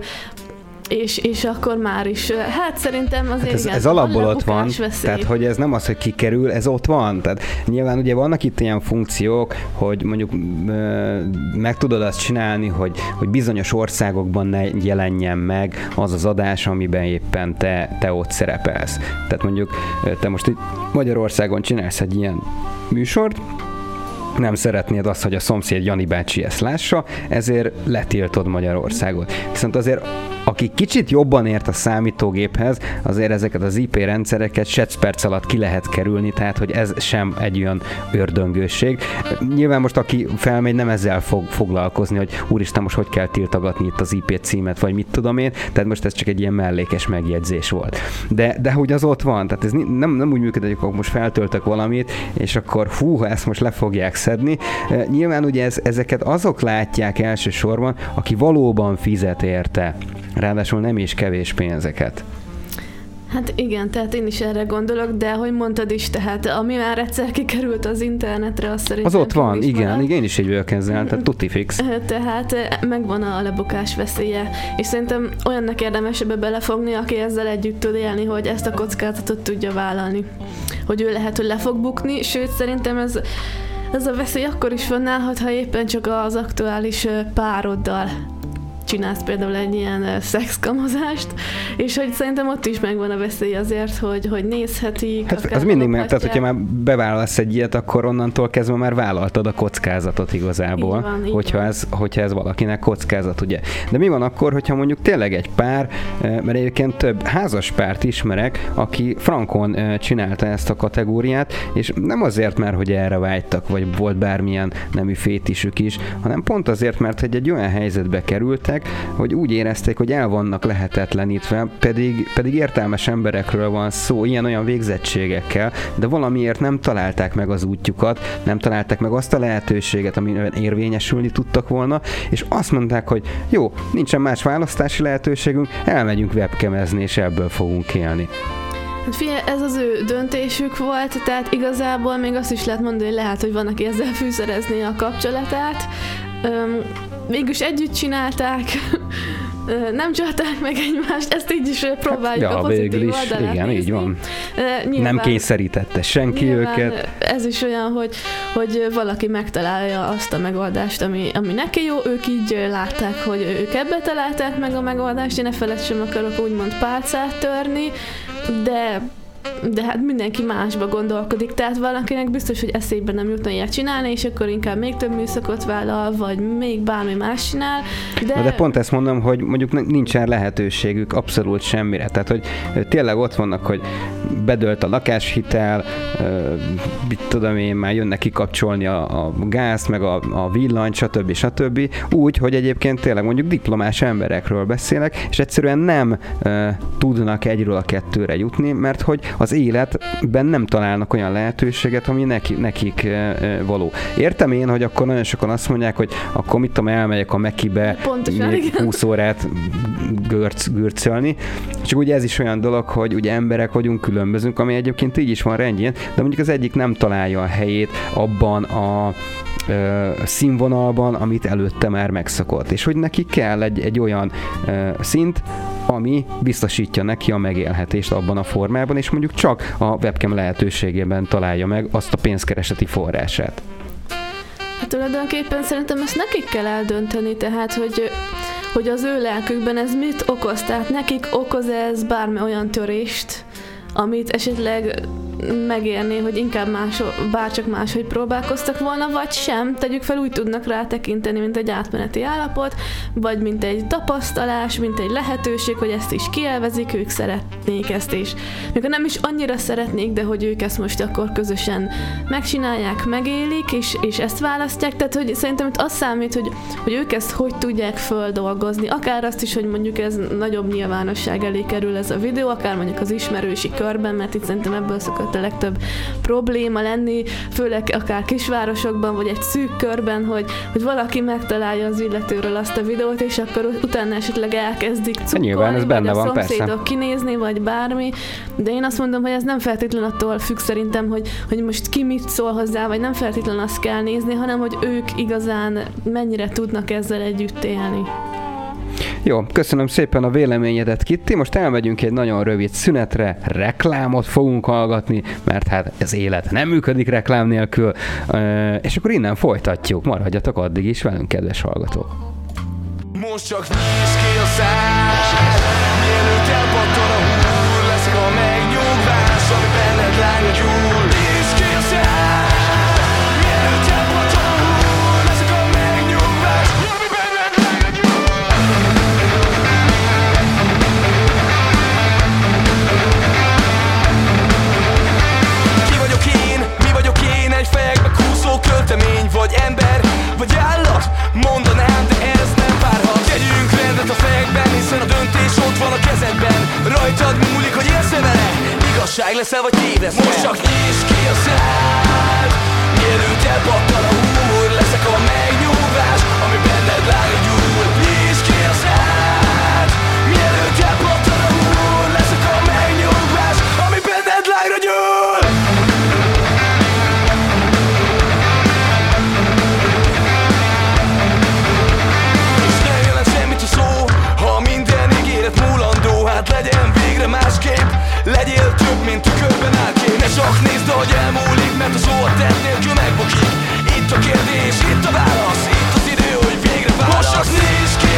és, és akkor már is, hát szerintem azért hát ez, igen, ez alapból ott van, veszély. tehát hogy ez nem az, hogy kikerül, ez ott van. Tehát nyilván ugye vannak itt ilyen funkciók, hogy mondjuk meg tudod azt csinálni, hogy, hogy bizonyos országokban ne jelenjen meg az az adás, amiben éppen te, te ott szerepelsz. Tehát mondjuk te most itt Magyarországon csinálsz egy ilyen műsort, nem szeretnéd azt, hogy a szomszéd Jani bácsi ezt lássa, ezért letiltod Magyarországot. Viszont azért aki kicsit jobban ért a számítógéphez, azért ezeket az IP rendszereket sec perc alatt ki lehet kerülni, tehát hogy ez sem egy olyan ördöngőség. Nyilván most aki felmegy, nem ezzel fog foglalkozni, hogy úristen, most hogy kell tiltogatni itt az IP címet, vagy mit tudom én, tehát most ez csak egy ilyen mellékes megjegyzés volt. De, de hogy az ott van, tehát ez nem, nem úgy működik, hogy most feltöltök valamit, és akkor hú, ezt most le fogják szedni. Nyilván ugye ez, ezeket azok látják elsősorban, aki valóban fizet érte ráadásul nem is kevés pénzeket. Hát igen, tehát én is erre gondolok, de hogy mondtad is, tehát ami már egyszer kikerült az internetre, az szerintem... Az ott van, igen, marad. igen, én is így vagyok ezzel, tehát tuti fix. Tehát megvan a lebukás veszélye, és szerintem olyannak érdemes ebbe belefogni, aki ezzel együtt tud élni, hogy ezt a kockázatot tudja vállalni. Hogy ő lehet, hogy le fog bukni, sőt szerintem ez ez a veszély akkor is fönnállhat, ha éppen csak az aktuális pároddal csinálsz például egy ilyen szexkamozást, és hogy szerintem ott is megvan a veszély azért, hogy, hogy nézhetik. Hát az mindig meg, tehát hogyha már bevállalsz egy ilyet, akkor onnantól kezdve már vállaltad a kockázatot igazából, így van, így hogyha, van. Ez, hogyha ez valakinek kockázat, ugye. De mi van akkor, hogyha mondjuk tényleg egy pár, mert egyébként több házas párt ismerek, aki frankon csinálta ezt a kategóriát, és nem azért, mert hogy erre vágytak, vagy volt bármilyen nemű fétisük is, hanem pont azért, mert hogy egy olyan helyzetbe kerültek, emberek, hogy úgy érezték, hogy el vannak lehetetlenítve, pedig, pedig értelmes emberekről van szó, ilyen-olyan végzettségekkel, de valamiért nem találták meg az útjukat, nem találták meg azt a lehetőséget, amiben érvényesülni tudtak volna, és azt mondták, hogy jó, nincsen más választási lehetőségünk, elmegyünk webkemezni, és ebből fogunk élni. Hát figyelj, ez az ő döntésük volt, tehát igazából még azt is lehet mondani, hogy lehet, hogy van, aki ezzel fűszerezni a kapcsolatát. Öm, mégis együtt csinálták, nem csalták meg egymást, ezt így is próbáljuk hát, ja, a pozitív is, Igen, nézni. így van. Nyilván, nem kényszerítette senki őket. Ez is olyan, hogy, hogy valaki megtalálja azt a megoldást, ami, ami neki jó, ők így látták, hogy ők ebbe találták meg a megoldást, én e felett sem akarok úgymond pálcát törni, de de hát mindenki másba gondolkodik, tehát valakinek biztos, hogy eszébe nem jutna ilyet csinálni, és akkor inkább még több műszakot vállal, vagy még bármi más csinál. De, de pont ezt mondom, hogy mondjuk nincsen lehetőségük abszolút semmire. Tehát, hogy tényleg ott vannak, hogy bedölt a lakáshitel, mit tudom én, már jönnek kikapcsolni a, a gázt, meg a, a villanyt, stb. stb. Úgy, hogy egyébként tényleg mondjuk diplomás emberekről beszélek, és egyszerűen nem tudnak egyről a kettőre jutni, mert hogy az életben nem találnak olyan lehetőséget, ami neki, nekik való. Értem én, hogy akkor nagyon sokan azt mondják, hogy akkor mit tudom, elmegyek a Mekibe Pontosan, 20 órát görc, görcölni, csak ugye ez is olyan dolog, hogy ugye emberek vagyunk, különbözünk, ami egyébként így is van rendjén, de mondjuk az egyik nem találja a helyét abban a színvonalban, amit előtte már megszokott. És hogy neki kell egy, egy olyan szint, ami biztosítja neki a megélhetést abban a formában, és mondjuk csak a webcam lehetőségében találja meg azt a pénzkereseti forrását. Hát tulajdonképpen szerintem ezt nekik kell eldönteni, tehát hogy hogy az ő lelkükben ez mit okoz, tehát nekik okoz ez bármi olyan törést, amit esetleg megérni, hogy inkább más, bárcsak máshogy próbálkoztak volna, vagy sem. Tegyük fel, úgy tudnak rá tekinteni, mint egy átmeneti állapot, vagy mint egy tapasztalás, mint egy lehetőség, hogy ezt is kielvezik, ők szeretnék ezt is. Mikor nem is annyira szeretnék, de hogy ők ezt most akkor közösen megcsinálják, megélik, és, és ezt választják. Tehát, hogy szerintem itt az számít, hogy, hogy ők ezt hogy tudják földolgozni. Akár azt is, hogy mondjuk ez nagyobb nyilvánosság elé kerül ez a videó, akár mondjuk az ismerősi körben, mert itt szerintem ebből szokott a legtöbb probléma lenni, főleg akár kisvárosokban, vagy egy szűk körben, hogy, hogy valaki megtalálja az illetőről azt a videót, és akkor utána esetleg elkezdik cukkolni, Nyilván, ez benne van, a szomszédok persze. kinézni, vagy bármi, de én azt mondom, hogy ez nem feltétlenül attól függ szerintem, hogy, hogy most ki mit szól hozzá, vagy nem feltétlenül azt kell nézni, hanem hogy ők igazán mennyire tudnak ezzel együtt élni. Jó, köszönöm szépen a véleményedet, Kitti. Most elmegyünk egy nagyon rövid szünetre, reklámot fogunk hallgatni, mert hát ez élet nem működik reklám nélkül, és akkor innen folytatjuk. Maradjatok addig is velünk, kedves hallgatók. Most csak nyisd ki a szád, mielőtt elpattan a húr, lesz a megnyugvás, ami benned gyúl. Vagy ember, vagy állat? Mondanám, de ez nem várhat. Tegyünk rendet a fejekben, hiszen a döntés ott van a kezedben. Rajtad múlik, hogy élsz vele Igazság leszel, vagy tévesz Most csak nyisd ki a szád Mielőtt elpattan a húr Leszek a megnyúvás Ami benned Nyisd Legyél több, mint tükörben állkép Ne csak nézd, ahogy elmúlik, mert az óra tett nélkül megbukik. Itt a kérdés, itt a válasz, itt az idő, hogy végre válasz. Most csak nézd ki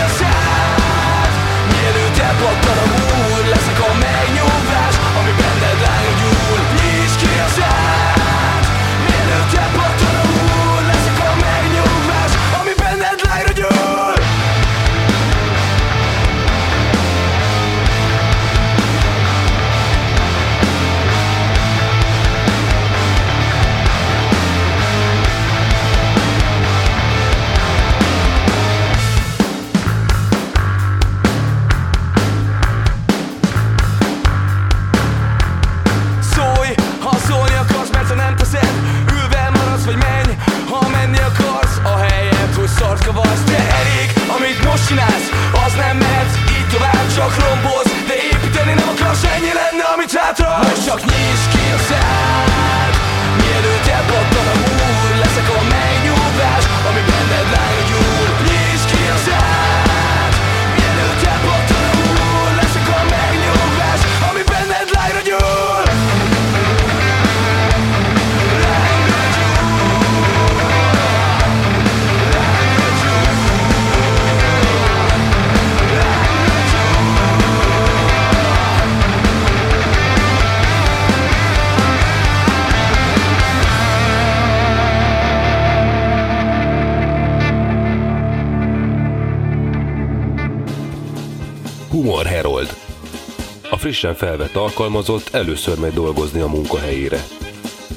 frissen felvett alkalmazott először megy dolgozni a munkahelyére.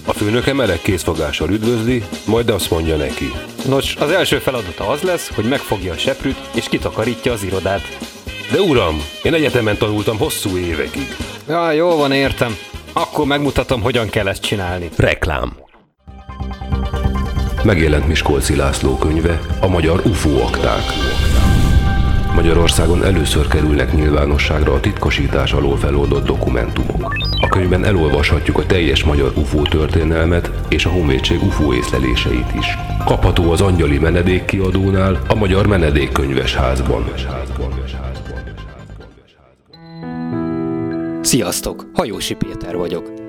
A főnöke meleg készfogással üdvözli, majd azt mondja neki. Nos, az első feladata az lesz, hogy megfogja a seprűt és kitakarítja az irodát. De uram, én egyetemen tanultam hosszú évekig. Ja, jó van, értem. Akkor megmutatom, hogyan kell ezt csinálni. Reklám. Megjelent Miskolci László könyve, a magyar UFO akták. Magyarországon először kerülnek nyilvánosságra a titkosítás alól feloldott dokumentumok. A könyvben elolvashatjuk a teljes magyar UFO történelmet és a honvédség UFO észleléseit is. Kapható az Angyali Menedék kiadónál, a Magyar Menedékkönyves házban. Sziasztok! Hajósi Péter vagyok.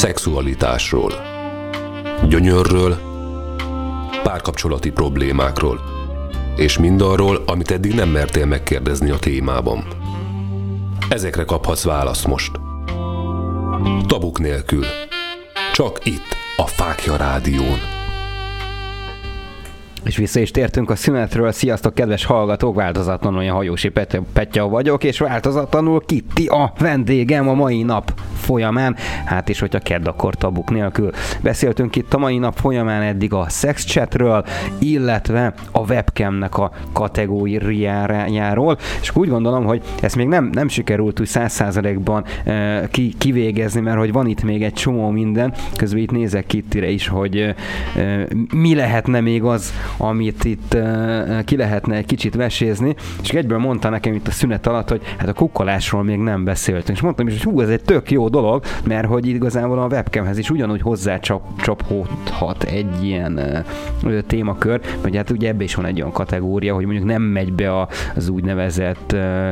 szexualitásról, gyönyörről, párkapcsolati problémákról, és mindarról, amit eddig nem mertél megkérdezni a témában. Ezekre kaphatsz választ most. Tabuk nélkül. Csak itt, a Fákja Rádión. És vissza is tértünk a szünetről. Sziasztok, kedves hallgatók! Változatlanul olyan hajósi Petya vagyok, és változatlanul Kitti a vendégem a mai nap folyamán. Hát és hogyha kedd, akkor tabuk nélkül. Beszéltünk itt a mai nap folyamán eddig a sex chatről, illetve a webcamnek a kategóriájáról, és úgy gondolom, hogy ezt még nem, nem sikerült úgy száz százalékban e, ki, kivégezni, mert hogy van itt még egy csomó minden, közben itt nézek Kittire is, hogy e, mi lehetne még az, amit itt ki lehetne egy kicsit vesézni, és egyből mondta nekem itt a szünet alatt, hogy hát a kukkolásról még nem beszéltünk, és mondtam is, hogy hú, ez egy tök jó dolog, mert hogy igazából a webcamhez is ugyanúgy hozzá csap, csapódhat egy ilyen ö, témakör, vagy hát ugye ebbe is van egy olyan kategória, hogy mondjuk nem megy be az úgynevezett ö,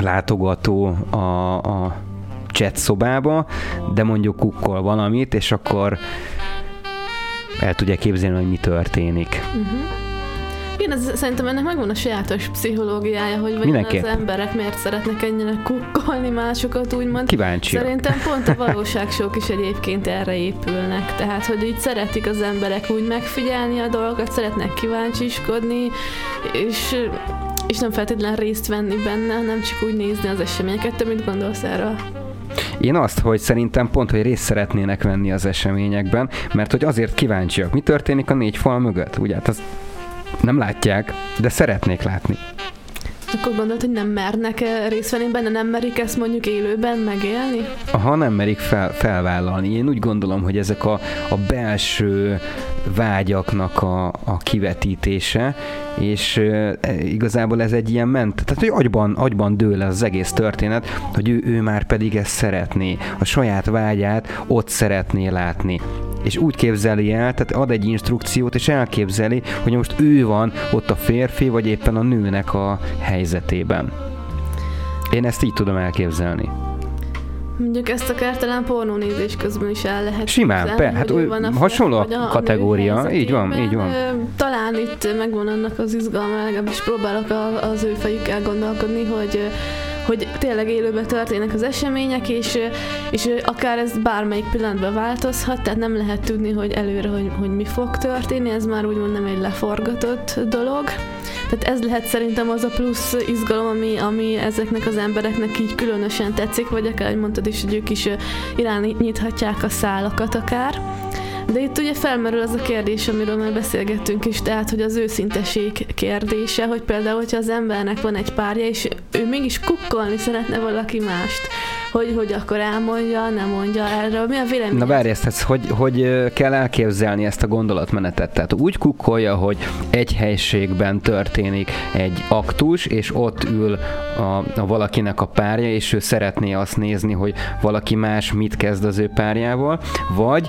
látogató a, a chat szobába, de mondjuk kukkol valamit, és akkor el tudja képzelni, hogy mi történik. Uh-huh. Igen, ez, szerintem ennek megvan a sajátos pszichológiája, hogy vagy az emberek miért szeretnek ennyire kukkolni másokat, úgymond. Kíváncsi. Szerintem pont a valóságsók is egyébként erre épülnek. Tehát, hogy így szeretik az emberek úgy megfigyelni a dolgokat, szeretnek kíváncsiskodni, és és nem feltétlenül részt venni benne, nem csak úgy nézni az eseményeket. Te mit gondolsz erről? Én azt, hogy szerintem pont, hogy részt szeretnének venni az eseményekben, mert hogy azért kíváncsiak, mi történik a négy fal mögött. Ugye, hát az nem látják, de szeretnék látni. Akkor gondolod, hogy nem mernek részt venni benne, nem merik ezt mondjuk élőben megélni? Aha, nem merik fel, felvállalni. Én úgy gondolom, hogy ezek a, a belső vágyaknak a, a kivetítése, és e, igazából ez egy ilyen ment, tehát hogy agyban, agyban dől az egész történet, hogy ő, ő már pedig ezt szeretné, a saját vágyát ott szeretné látni és úgy képzeli el, tehát ad egy instrukciót, és elképzeli, hogy most ő van ott a férfi, vagy éppen a nőnek a helyzetében. Én ezt így tudom elképzelni. Mondjuk ezt akár talán pornónézés közben is el lehet. Simán, be, hát van a hasonló a, a kategória, így van, így van. Talán itt megvan annak az izgalma, legalábbis próbálok az ő fejükkel gondolkodni, hogy hogy tényleg élőben történnek az események, és, és akár ez bármelyik pillanatban változhat, tehát nem lehet tudni, hogy előre, hogy, hogy mi fog történni, ez már úgymond nem egy leforgatott dolog. Tehát ez lehet szerintem az a plusz izgalom, ami, ami ezeknek az embereknek így különösen tetszik, vagy akár, hogy mondtad is, hogy ők is irányíthatják a szálakat akár. De itt ugye felmerül az a kérdés, amiről már beszélgettünk is, tehát, hogy az őszinteség kérdése, hogy például, hogyha az embernek van egy párja, és ő mégis kukkolni szeretne valaki mást, hogy, hogy akkor elmondja, nem mondja erről. Mi a vélemény? Na várj ezt, hogy, hogy kell elképzelni ezt a gondolatmenetet? Tehát úgy kukkolja, hogy egy helységben történik egy aktus, és ott ül a, a valakinek a párja, és ő szeretné azt nézni, hogy valaki más mit kezd az ő párjával, vagy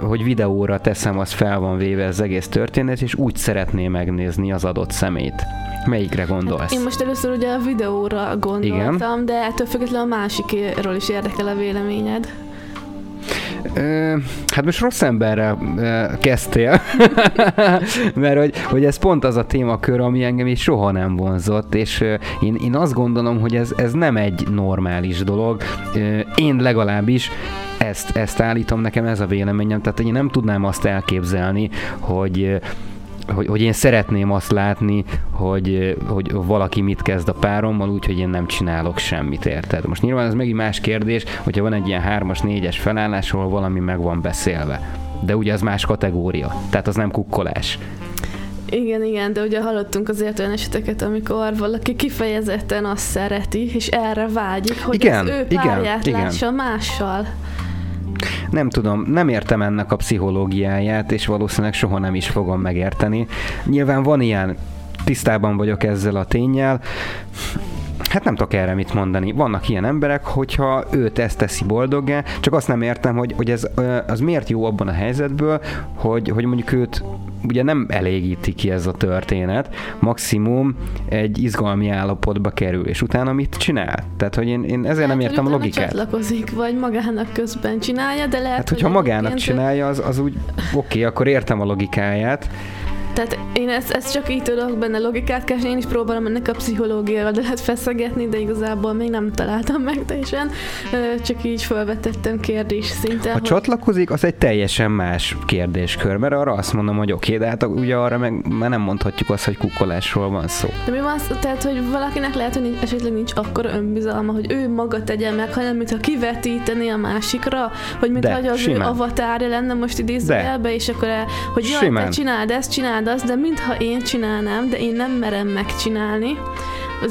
hogy videóra teszem, az fel van véve az egész történet, és úgy szeretné megnézni az adott szemét. Melyikre gondolsz? Hát én most először ugye a videóra gondoltam, Igen. de ettől függetlenül a másikról is érdekel a véleményed. Hát most rossz emberrel kezdtél, [LAUGHS] mert hogy, hogy ez pont az a témakör, ami engem is soha nem vonzott, és én, én azt gondolom, hogy ez, ez nem egy normális dolog. Én legalábbis ezt, ezt állítom, nekem ez a véleményem, tehát én nem tudnám azt elképzelni, hogy hogy, hogy én szeretném azt látni, hogy, hogy valaki mit kezd a párommal, úgyhogy én nem csinálok semmit, érted? Most nyilván ez megint más kérdés, hogyha van egy ilyen hármas, négyes felállás, ahol valami meg van beszélve. De ugye az más kategória, tehát az nem kukkolás. Igen, igen, de ugye hallottunk azért olyan eseteket, amikor valaki kifejezetten azt szereti, és erre vágyik, hogy igen, az ő párját igen, lássa igen. mással nem tudom, nem értem ennek a pszichológiáját, és valószínűleg soha nem is fogom megérteni. Nyilván van ilyen, tisztában vagyok ezzel a tényel, Hát nem tudok erre mit mondani. Vannak ilyen emberek, hogyha őt ezt teszi boldoggá, csak azt nem értem, hogy, hogy ez az miért jó abban a helyzetből, hogy, hogy mondjuk őt ugye nem elégíti ki ez a történet, maximum egy izgalmi állapotba kerül, és utána mit csinál? Tehát, hogy én, én ezért hát, nem értem a logikát. csatlakozik, vagy magának közben csinálja, de lehet, Hát, hogyha hogy magának csinálja, az, az úgy oké, okay, akkor értem a logikáját, tehát én ezt, ezt csak így tudok benne logikát keresni, én is próbálom ennek a pszichológiával lehet feszegetni, de igazából még nem találtam meg teljesen, csak így felvetettem kérdés szinten. Ha hogy... csatlakozik, az egy teljesen más kérdéskör, mert arra azt mondom, hogy oké, okay, de hát ugye arra meg már nem mondhatjuk azt, hogy kukkolásról van szó. De mi van, tehát, hogy valakinek lehet, hogy esetleg nincs akkor önbizalma, hogy ő maga tegye meg, hanem mintha kivetíteni a másikra, hogy mintha az ő avatárja lenne most idézőjelbe, és akkor, hogy jaj, te csináld ezt, csináld azt, de mintha én csinálnám, de én nem merem megcsinálni.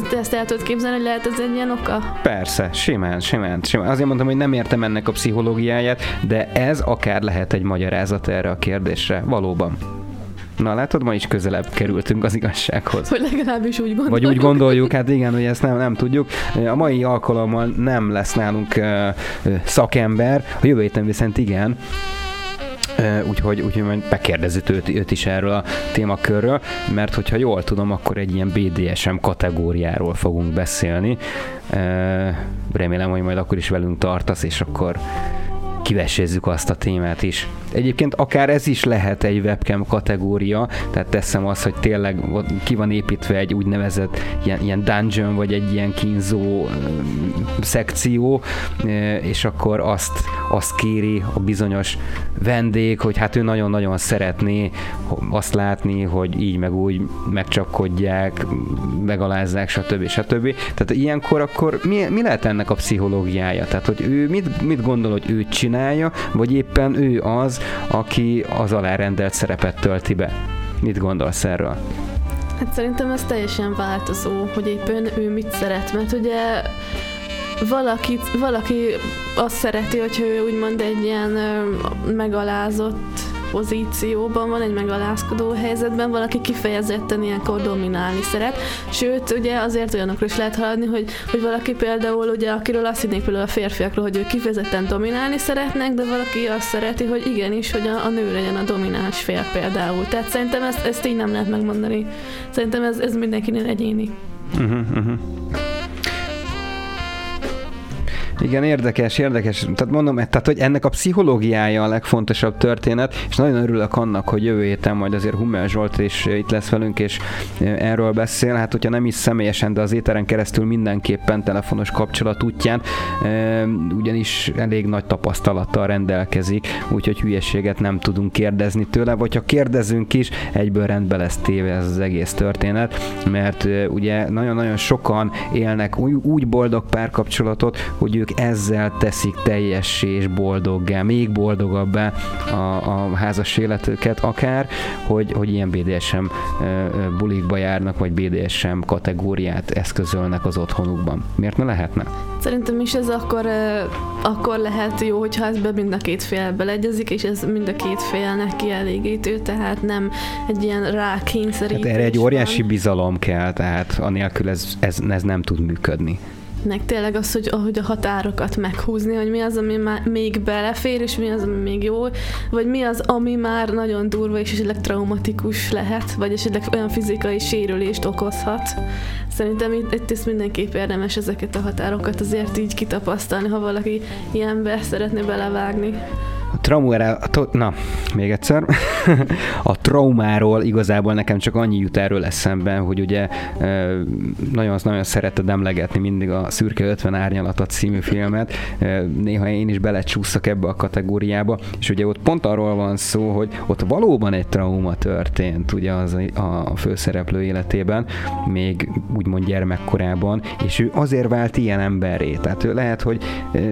De ezt el tudod képzelni, hogy lehet ez egy ilyen oka? Persze, simán, simán, simán. Azért mondtam, hogy nem értem ennek a pszichológiáját, de ez akár lehet egy magyarázat erre a kérdésre. Valóban. Na látod, ma is közelebb kerültünk az igazsághoz. Hogy legalábbis úgy gondoljuk. Vagy úgy gondoljuk, hát igen, hogy ezt nem, nem tudjuk. A mai alkalommal nem lesz nálunk uh, szakember, a jövő héten viszont igen, úgyhogy, úgyhogy majd bekérdezzük őt, őt is erről a témakörről, mert hogyha jól tudom, akkor egy ilyen BDSM kategóriáról fogunk beszélni. Remélem, hogy majd akkor is velünk tartasz, és akkor kivesézzük azt a témát is. Egyébként akár ez is lehet egy webcam kategória, tehát teszem azt, hogy tényleg ki van építve egy úgynevezett ilyen, ilyen dungeon, vagy egy ilyen kínzó szekció, és akkor azt, azt kéri a bizonyos vendég, hogy hát ő nagyon-nagyon szeretné azt látni, hogy így meg úgy megcsapkodják, megalázzák, stb. stb. Tehát ilyenkor akkor mi, mi lehet ennek a pszichológiája? Tehát, hogy ő mit, mit gondol, hogy ő csinálja, vagy éppen ő az, aki az alárendelt szerepet tölti be. Mit gondolsz erről? Hát szerintem ez teljesen változó, hogy éppen ő mit szeret, mert ugye valaki, valaki azt szereti, hogy ő úgymond egy ilyen megalázott pozícióban van, egy megalázkodó helyzetben, valaki kifejezetten ilyenkor dominálni szeret. Sőt, ugye azért olyanokra is lehet haladni, hogy, hogy valaki például, ugye, akiről azt hinnék például a férfiakról, hogy ő kifejezetten dominálni szeretnek, de valaki azt szereti, hogy igenis, hogy a, a nő legyen a domináns fél például. Tehát szerintem ezt, ezt így nem lehet megmondani. Szerintem ez, ez mindenkinél egyéni. Uh-huh, uh-huh. Igen, érdekes, érdekes. Tehát mondom, tehát, hogy ennek a pszichológiája a legfontosabb történet, és nagyon örülök annak, hogy jövő héten majd azért Hummel Zsolt is itt lesz velünk, és erről beszél. Hát, hogyha nem is személyesen, de az éteren keresztül mindenképpen telefonos kapcsolat útján, ugyanis elég nagy tapasztalattal rendelkezik, úgyhogy hülyeséget nem tudunk kérdezni tőle, vagy ha kérdezünk is, egyből rendbe lesz téve ez az egész történet, mert ugye nagyon-nagyon sokan élnek úgy boldog párkapcsolatot, hogy ők ők ezzel teszik teljessé és boldoggá, még boldogabbá a, a házas életüket akár, hogy, hogy ilyen BDSM bulikba járnak, vagy BDSM kategóriát eszközölnek az otthonukban. Miért ne lehetne? Szerintem is ez akkor, akkor lehet jó, hogyha ez be mind a két fél beleegyezik, és ez mind a két félnek kielégítő, tehát nem egy ilyen rákényszerítés. Hát erre egy óriási van. bizalom kell, tehát anélkül ez, ez, ez nem tud működni meg tényleg az, hogy, hogy a határokat meghúzni, hogy mi az, ami már még belefér, és mi az, ami még jó, vagy mi az, ami már nagyon durva és esetleg traumatikus lehet, vagy esetleg olyan fizikai sérülést okozhat. Szerintem itt, itt is mindenképp érdemes ezeket a határokat azért így kitapasztalni, ha valaki ilyenbe szeretné belevágni. A traumára, a to, na, még egyszer. [LAUGHS] a traumáról igazából nekem csak annyi jut erről eszembe, hogy ugye nagyon, nagyon szereted emlegetni mindig a Szürke 50 árnyalatot című filmet. Néha én is belecsúszok ebbe a kategóriába, és ugye ott pont arról van szó, hogy ott valóban egy trauma történt ugye az a főszereplő életében, még úgymond gyermekkorában, és ő azért vált ilyen emberré. Tehát ő lehet, hogy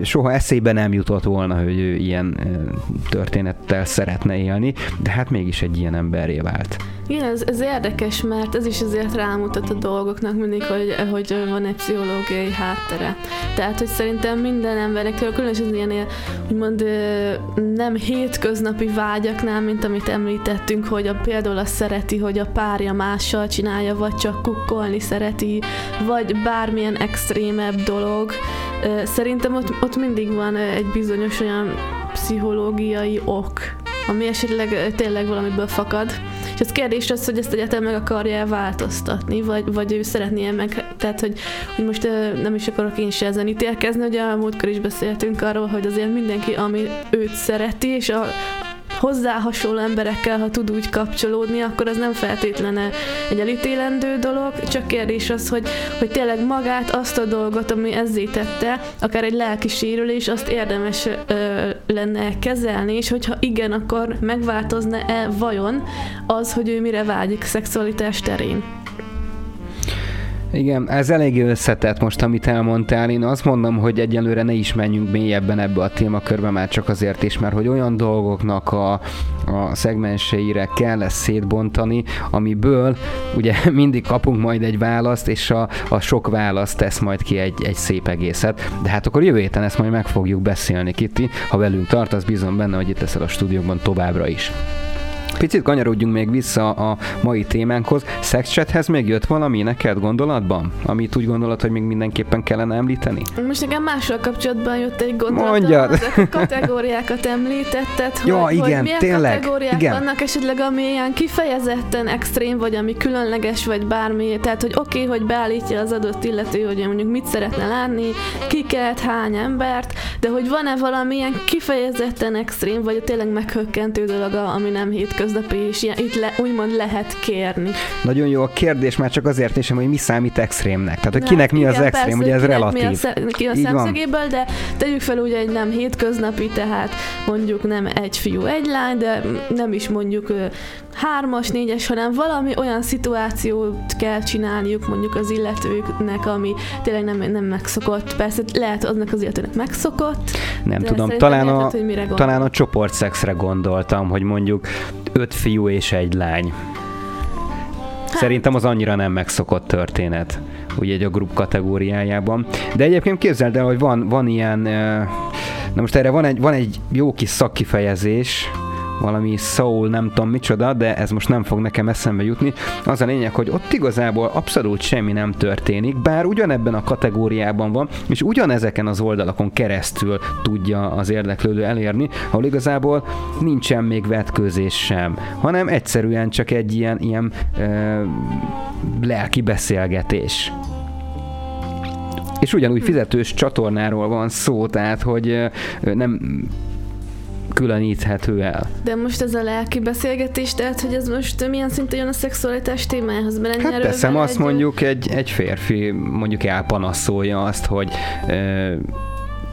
soha eszébe nem jutott volna, hogy ő ilyen történettel szeretne élni, de hát mégis egy ilyen emberré vált. Igen, ez, ez érdekes, mert ez is azért rámutat a dolgoknak mindig, hogy, hogy van egy pszichológiai háttere. Tehát, hogy szerintem minden embernek, különösen ilyen úgymond nem hétköznapi vágyaknál, mint amit említettünk, hogy a, például azt szereti, hogy a párja mással csinálja, vagy csak kukkolni szereti, vagy bármilyen extrémebb dolog. Szerintem ott, ott mindig van egy bizonyos olyan pszichológiai ok, ami esetleg tényleg valamiből fakad. És az kérdés az, hogy ezt egyáltalán meg akarja változtatni, vagy, vagy ő szeretné meg, tehát hogy, hogy most nem is akarok én se ezen ítélkezni, hogy a múltkor is beszéltünk arról, hogy azért mindenki, ami őt szereti, és a, hozzá hasonló emberekkel, ha tud úgy kapcsolódni, akkor az nem feltétlenül egy elítélendő dolog, csak kérdés az, hogy, hogy tényleg magát, azt a dolgot, ami ezzé tette, akár egy lelki sérülés, azt érdemes ö, lenne kezelni, és hogyha igen, akkor megváltozna-e vajon az, hogy ő mire vágyik szexualitás terén. Igen, ez eléggé összetett most, amit elmondtál. Én azt mondom, hogy egyelőre ne is menjünk mélyebben ebbe a témakörbe, már csak azért is, mert hogy olyan dolgoknak a, a szegmenseire kell ezt szétbontani, amiből ugye [LAUGHS] mindig kapunk majd egy választ, és a, a sok választ tesz majd ki egy, egy szép egészet. De hát akkor jövő héten ezt majd meg fogjuk beszélni, Kitti. Ha velünk tartasz, bízom benne, hogy itt leszel a stúdióban továbbra is. Picit kanyarodjunk még vissza a mai témánkhoz. Szexchathez még jött valami neked gondolatban? Amit úgy gondolod, hogy még mindenképpen kellene említeni? Most nekem mással kapcsolatban jött egy gondolat. Mondjad! Ezek a kategóriákat említetted, ja, hogy, igen, hogy milyen tényleg, kategóriák igen. vannak esetleg, ami ilyen kifejezetten extrém, vagy ami különleges, vagy bármi. Tehát, hogy oké, okay, hogy beállítja az adott illető, hogy mondjuk mit szeretne látni, kiket, hány embert, de hogy van-e valamilyen kifejezetten extrém, vagy tényleg meghökkentő dolog, ami nem hétköznapi hétköznapi, és ilyen, itt le, úgymond lehet kérni. Nagyon jó a kérdés, már csak azért is, hogy mi számít extrémnek. Tehát, hogy kinek mi igen, az extrém, ugye ez relatív. Mi a, sze- ki a szemszögéből, de tegyük fel ugye egy nem hétköznapi, tehát mondjuk nem egy fiú, egy lány, de nem is mondjuk hármas, négyes, hanem valami olyan szituációt kell csinálniuk mondjuk az illetőknek, ami tényleg nem, nem megszokott. Persze lehet aznak az illetőnek megszokott. Nem tudom, talán a, érted, talán a csoportszexre gondoltam, hogy mondjuk öt fiú és egy lány. Hát. Szerintem az annyira nem megszokott történet, ugye egy a grup kategóriájában. De egyébként képzeld el, hogy van, van ilyen, na most erre van egy, van egy jó kis szakkifejezés, valami soul, nem tudom micsoda, de ez most nem fog nekem eszembe jutni. Az a lényeg, hogy ott igazából abszolút semmi nem történik, bár ugyanebben a kategóriában van, és ugyanezeken az oldalakon keresztül tudja az érdeklődő elérni, ahol igazából nincsen még vetkőzés sem, hanem egyszerűen csak egy ilyen, ilyen ö, lelki beszélgetés. És ugyanúgy fizetős csatornáról van szó, tehát hogy nem különíthető el. De most ez a lelki beszélgetés, tehát hogy ez most milyen szinten jön a szexualitás témához? Mert hát teszem azt egy... mondjuk egy, egy férfi mondjuk elpanaszolja azt, hogy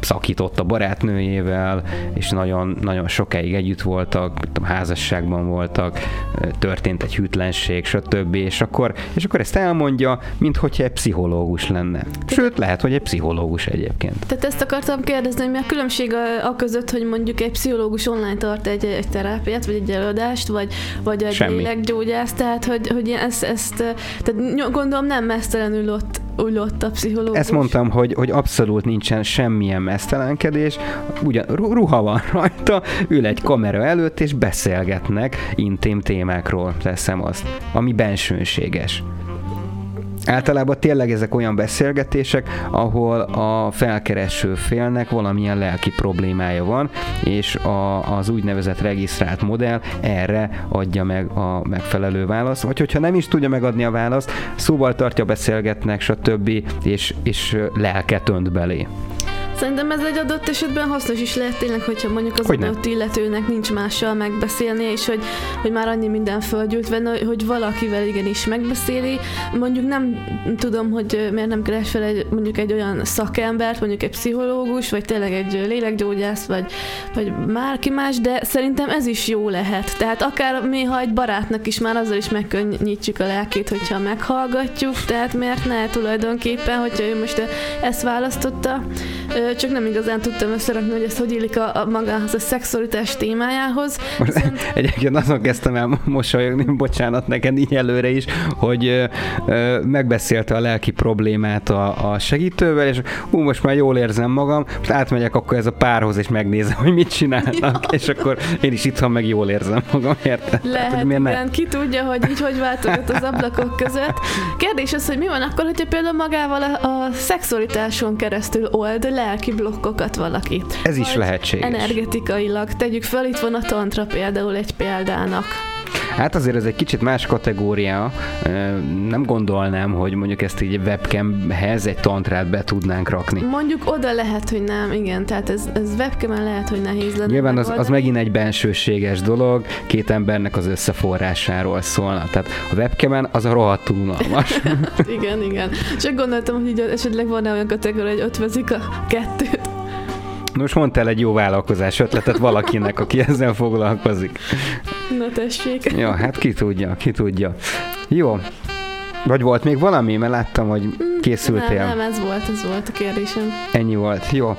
szakított a barátnőjével, és nagyon, nagyon sokáig együtt voltak, tudom, házasságban voltak, történt egy hűtlenség, stb. És akkor, és akkor ezt elmondja, mintha egy pszichológus lenne. Sőt, lehet, hogy egy pszichológus egyébként. Tehát ezt akartam kérdezni, hogy mi a különbség a, a között, hogy mondjuk egy pszichológus online tart egy, egy terápiát, vagy egy előadást, vagy, vagy egy Semmi. lélekgyógyász, tehát hogy, hogy ezt, ezt tehát gondolom nem mesztelenül ott ullott a pszichológus. Ezt mondtam, hogy, hogy abszolút nincsen semmilyen mesztelenkedés, ugyan ruha van rajta, ül egy kamera előtt, és beszélgetnek intim témákról, teszem azt, ami bensőséges. Általában tényleg ezek olyan beszélgetések, ahol a felkereső félnek valamilyen lelki problémája van, és a, az úgynevezett regisztrált modell erre adja meg a megfelelő választ. Vagy hogyha nem is tudja megadni a választ, szóval tartja, beszélgetnek, stb. és, és lelket önt belé. Szerintem ez egy adott esetben hasznos is lehet tényleg, hogyha mondjuk az hogy adott illetőnek nincs mással megbeszélni, és hogy, hogy már annyi minden földgyűlt benne, hogy valakivel igenis megbeszéli. Mondjuk nem tudom, hogy miért nem keres fel egy, mondjuk egy olyan szakembert, mondjuk egy pszichológus, vagy tényleg egy lélekgyógyász, vagy, vagy márki más, de szerintem ez is jó lehet. Tehát akár ha egy barátnak is már azzal is megkönnyítjük a lelkét, hogyha meghallgatjuk, tehát miért ne tulajdonképpen, hogyha ő most ezt választotta, csak nem igazán tudtam összerakni, hogy ez hogy illik a, a magához, a szexualitás témájához. Most Viszont... [LAUGHS] egyébként azon kezdtem el mosolyogni, bocsánat neked így előre is, hogy ö, ö, megbeszélte a lelki problémát a, a segítővel, és ú, most már jól érzem magam, most átmegyek akkor ez a párhoz, és megnézem, hogy mit csinálnak, [LAUGHS] ja. és akkor én is itthon meg jól érzem magam, érted? Lehet, hát, igen, ne? ki tudja, hogy így hogy változott az ablakok között. Kérdés az, hogy mi van akkor, hogyha például magával a, a szexualitáson keresztül old le lelki blokkokat valaki. Ez is lehetséges. Energetikailag. Tegyük fel, itt van a tantra például egy példának. Hát azért ez egy kicsit más kategória. Nem gondolnám, hogy mondjuk ezt így webcamhez egy tantrát be tudnánk rakni. Mondjuk oda lehet, hogy nem, igen. Tehát ez, ez webcamen lehet, hogy nehéz lenne. Nyilván az, az megint egy bensőséges dolog, két embernek az összeforrásáról szólna. Tehát a webcamen az a rohadt unalmas. [LAUGHS] igen, igen. Csak gondoltam, hogy így esetleg van-e olyan kategória, hogy ötvözik a kettőt. Most mondtál egy jó vállalkozás ötletet valakinek, aki ezzel foglalkozik. Na tessék. Ja, hát ki tudja, ki tudja. Jó, vagy volt még valami? Mert láttam, hogy mm, készültél. Nem, nem, ez volt, ez volt a kérdésem. Ennyi volt. Jó.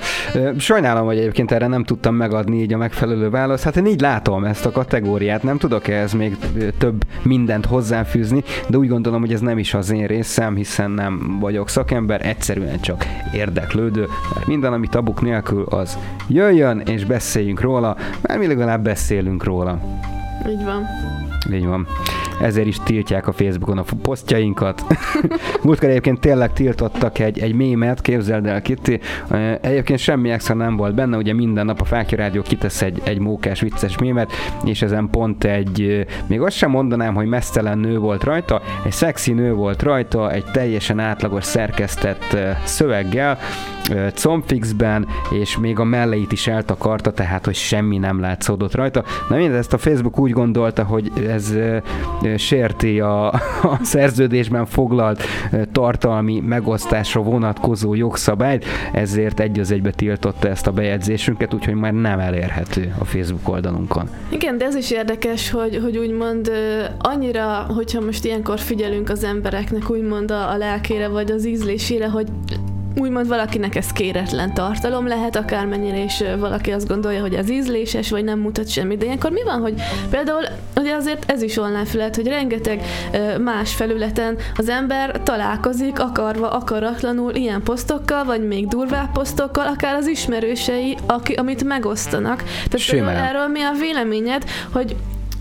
Sajnálom, hogy egyébként erre nem tudtam megadni így a megfelelő választ. Hát én így látom ezt a kategóriát, nem tudok ehhez még több mindent hozzáfűzni, de úgy gondolom, hogy ez nem is az én részem, hiszen nem vagyok szakember, egyszerűen csak érdeklődő, mert minden, ami tabuk nélkül, az jöjjön és beszéljünk róla, mert mi legalább beszélünk róla. Így van. Így van ezért is tiltják a Facebookon a posztjainkat. [LAUGHS] Múltkor egyébként tényleg tiltottak egy, egy mémet, képzeld el Kitty, egyébként semmi extra nem volt benne, ugye minden nap a Fákja Rádió kitesz egy, egy mókás, vicces mémet, és ezen pont egy, még azt sem mondanám, hogy mesztelen nő volt rajta, egy szexi nő volt rajta, egy teljesen átlagos szerkesztett szöveggel, combfixben, és még a melleit is eltakarta, tehát hogy semmi nem látszódott rajta. Na mindezt ezt a Facebook úgy gondolta, hogy ez sérti a, [LAUGHS] a szerződésben foglalt tartalmi megosztásra vonatkozó jogszabályt, ezért egy az egybe tiltotta ezt a bejegyzésünket, úgyhogy már nem elérhető a Facebook oldalunkon. Igen, de ez is érdekes, hogy, hogy úgymond annyira, hogyha most ilyenkor figyelünk az embereknek úgymond a, a lelkére vagy az ízlésére, hogy úgymond valakinek ez kéretlen tartalom lehet, akármennyire is valaki azt gondolja, hogy ez ízléses, vagy nem mutat semmit. De ilyenkor mi van, hogy például ugye azért ez is online felület, hogy rengeteg más felületen az ember találkozik akarva, akaratlanul ilyen posztokkal, vagy még durvább posztokkal, akár az ismerősei, aki, amit megosztanak. Tehát erről mi a véleményed, hogy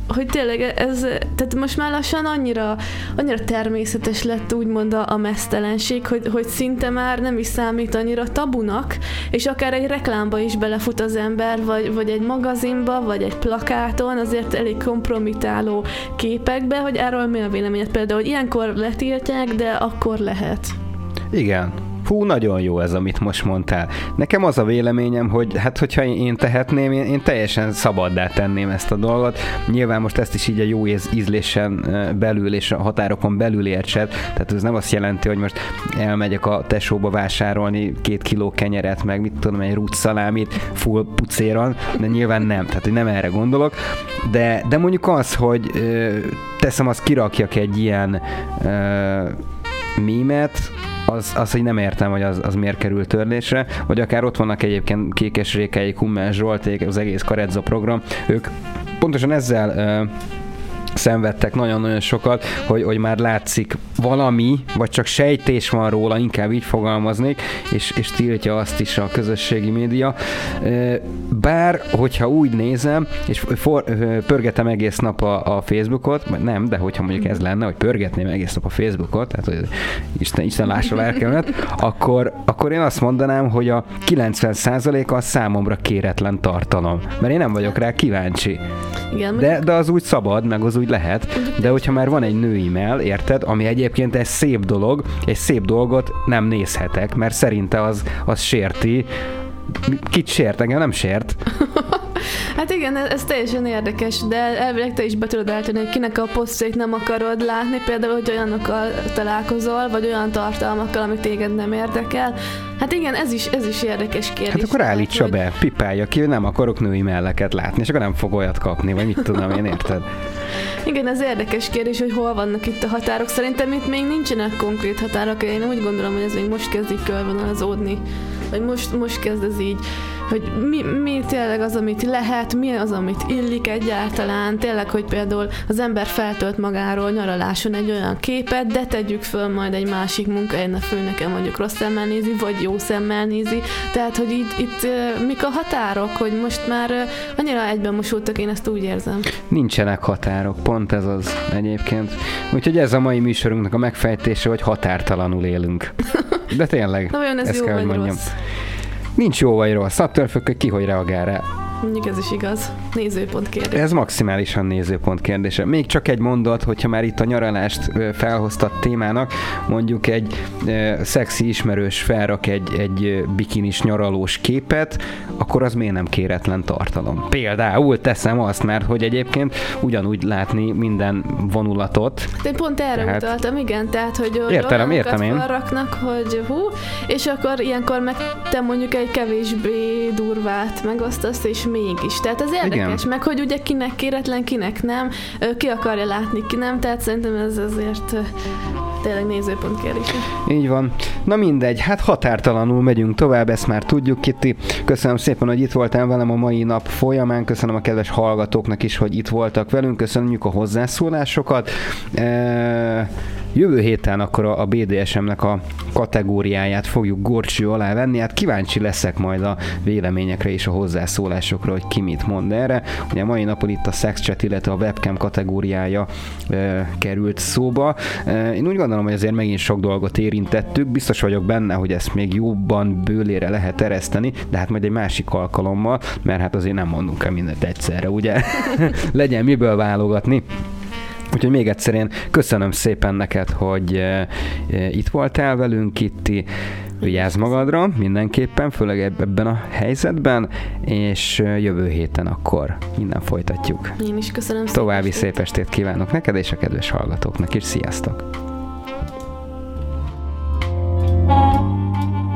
hogy tényleg ez, tehát most már lassan annyira, annyira természetes lett úgymond a, a mesztelenség, hogy, hogy szinte már nem is számít annyira tabunak, és akár egy reklámba is belefut az ember, vagy, vagy egy magazinba, vagy egy plakáton, azért elég kompromitáló képekbe, hogy erről mi a véleményed például, hogy ilyenkor letiltják, de akkor lehet. Igen, hú, nagyon jó ez, amit most mondtál. Nekem az a véleményem, hogy hát hogyha én tehetném, én, én teljesen szabaddá tenném ezt a dolgot. Nyilván most ezt is így a jó ízlésen belül és a határokon belül értsed, tehát ez nem azt jelenti, hogy most elmegyek a tesóba vásárolni két kiló kenyeret, meg mit tudom, egy rút szalámit full pucéron, de nyilván nem, tehát hogy nem erre gondolok, de, de mondjuk az, hogy ö, teszem, az kirakjak egy ilyen ö, mémet, az, az, hogy nem értem, hogy az, az miért került törlésre, vagy akár ott vannak egyébként Kékes Rékei, Hummel Zsolték, az egész Karezza program, ők pontosan ezzel uh, szenvedtek nagyon-nagyon sokat, hogy, hogy már látszik valami, vagy csak sejtés van róla, inkább így fogalmaznék, és, és tiltja azt is a közösségi média. Bár, hogyha úgy nézem, és for, pörgetem egész nap a, a Facebookot, vagy nem, de hogyha mondjuk ez lenne, hogy pörgetném egész nap a Facebookot, tehát hogy Isten, Isten lássa lelkemet, akkor, akkor én azt mondanám, hogy a 90% az számomra kéretlen tartalom, mert én nem vagyok rá kíváncsi. Igen, de, de az úgy szabad, meg az úgy lehet, de hogyha már van egy női mell, érted, ami egyébként egy szép dolog, egy szép dolgot nem nézhetek, mert szerinte az, az sérti Kit sért? Engem nem sért. Hát igen, ez, ez teljesen érdekes, de elvileg te is be tudod állítani, hogy kinek a posztjait nem akarod látni, például, hogy olyanokkal találkozol, vagy olyan tartalmakkal, amit téged nem érdekel. Hát igen, ez is, ez is érdekes kérdés. Hát akkor állítsa hogy... be, pipálja ki, nem akarok női melleket látni, és akkor nem fog olyat kapni, vagy mit tudom én, érted? Igen, ez érdekes kérdés, hogy hol vannak itt a határok. Szerintem itt még nincsenek konkrét határok, én úgy gondolom, hogy ez még most kezdik körvonalazódni vagy most, most kezd ez így hogy mi, mi tényleg az, amit lehet, mi az, amit illik egyáltalán, tényleg, hogy például az ember feltölt magáról nyaraláson egy olyan képet, de tegyük föl majd egy másik munkahelyen a főnöke mondjuk rossz szemmel nézi, vagy jó szemmel nézi, tehát, hogy itt, itt mik a határok, hogy most már annyira egyben mosultak, én ezt úgy érzem. Nincsenek határok, pont ez az egyébként. Úgyhogy ez a mai műsorunknak a megfejtése, hogy határtalanul élünk. De tényleg, [LAUGHS] Na, ez ezt jó kell, hogy mondjam. Rossz? Nincs jó vagy rossz, attól függ, hogy ki hogy reagál rá. Mondjuk ez is igaz. Nézőpont kérdés. Ez maximálisan nézőpont kérdése. Még csak egy mondat, hogyha már itt a nyaralást felhoztat témának, mondjuk egy e, szexi ismerős felrak egy, egy bikinis nyaralós képet, akkor az miért nem kéretlen tartalom? Például teszem azt, mert hogy egyébként ugyanúgy látni minden vonulatot. De én pont erre tehát... utaltam, igen, tehát hogy értem, értem én. raknak, hogy hú, és akkor ilyenkor meg te mondjuk egy kevésbé durvát megosztasz, és mégis. Tehát ez érdekes, Igen. meg hogy ugye kinek kéretlen, kinek nem, ki akarja látni, ki nem, tehát szerintem ez azért tényleg nézőpont kérdés. Így van. Na mindegy, hát határtalanul megyünk tovább, ezt már tudjuk, Kitti. Köszönöm szépen, hogy itt voltál velem a mai nap folyamán, köszönöm a kedves hallgatóknak is, hogy itt voltak velünk, köszönjük a hozzászólásokat. E- Jövő héten akkor a BDSM-nek a kategóriáját fogjuk gorcső alá venni, hát kíváncsi leszek majd a véleményekre és a hozzászólásokra, hogy ki mit mond erre. Ugye a mai napon itt a sex chat, illetve a webcam kategóriája e, került szóba. E, én úgy gondolom, hogy azért megint sok dolgot érintettük, biztos vagyok benne, hogy ezt még jobban bőlére lehet ereszteni, de hát majd egy másik alkalommal, mert hát azért nem mondunk el mindent egyszerre, ugye? [LAUGHS] Legyen miből válogatni. Úgyhogy még egyszer én köszönöm szépen neked, hogy e, e, itt voltál velünk, Kitti. Vigyázz magadra mindenképpen, főleg ebben a helyzetben, és jövő héten akkor minden folytatjuk. Én is köszönöm szépen. További szép estét kívánok neked és a kedves hallgatóknak is. Sziasztok!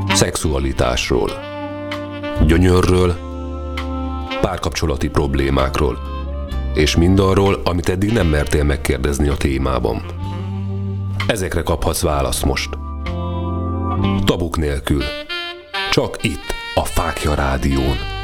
Szexualitásról Gyönyörről Párkapcsolati problémákról és mindarról, amit eddig nem mertél megkérdezni a témában. Ezekre kaphatsz választ most. Tabuk nélkül. Csak itt, a Fákja Rádión.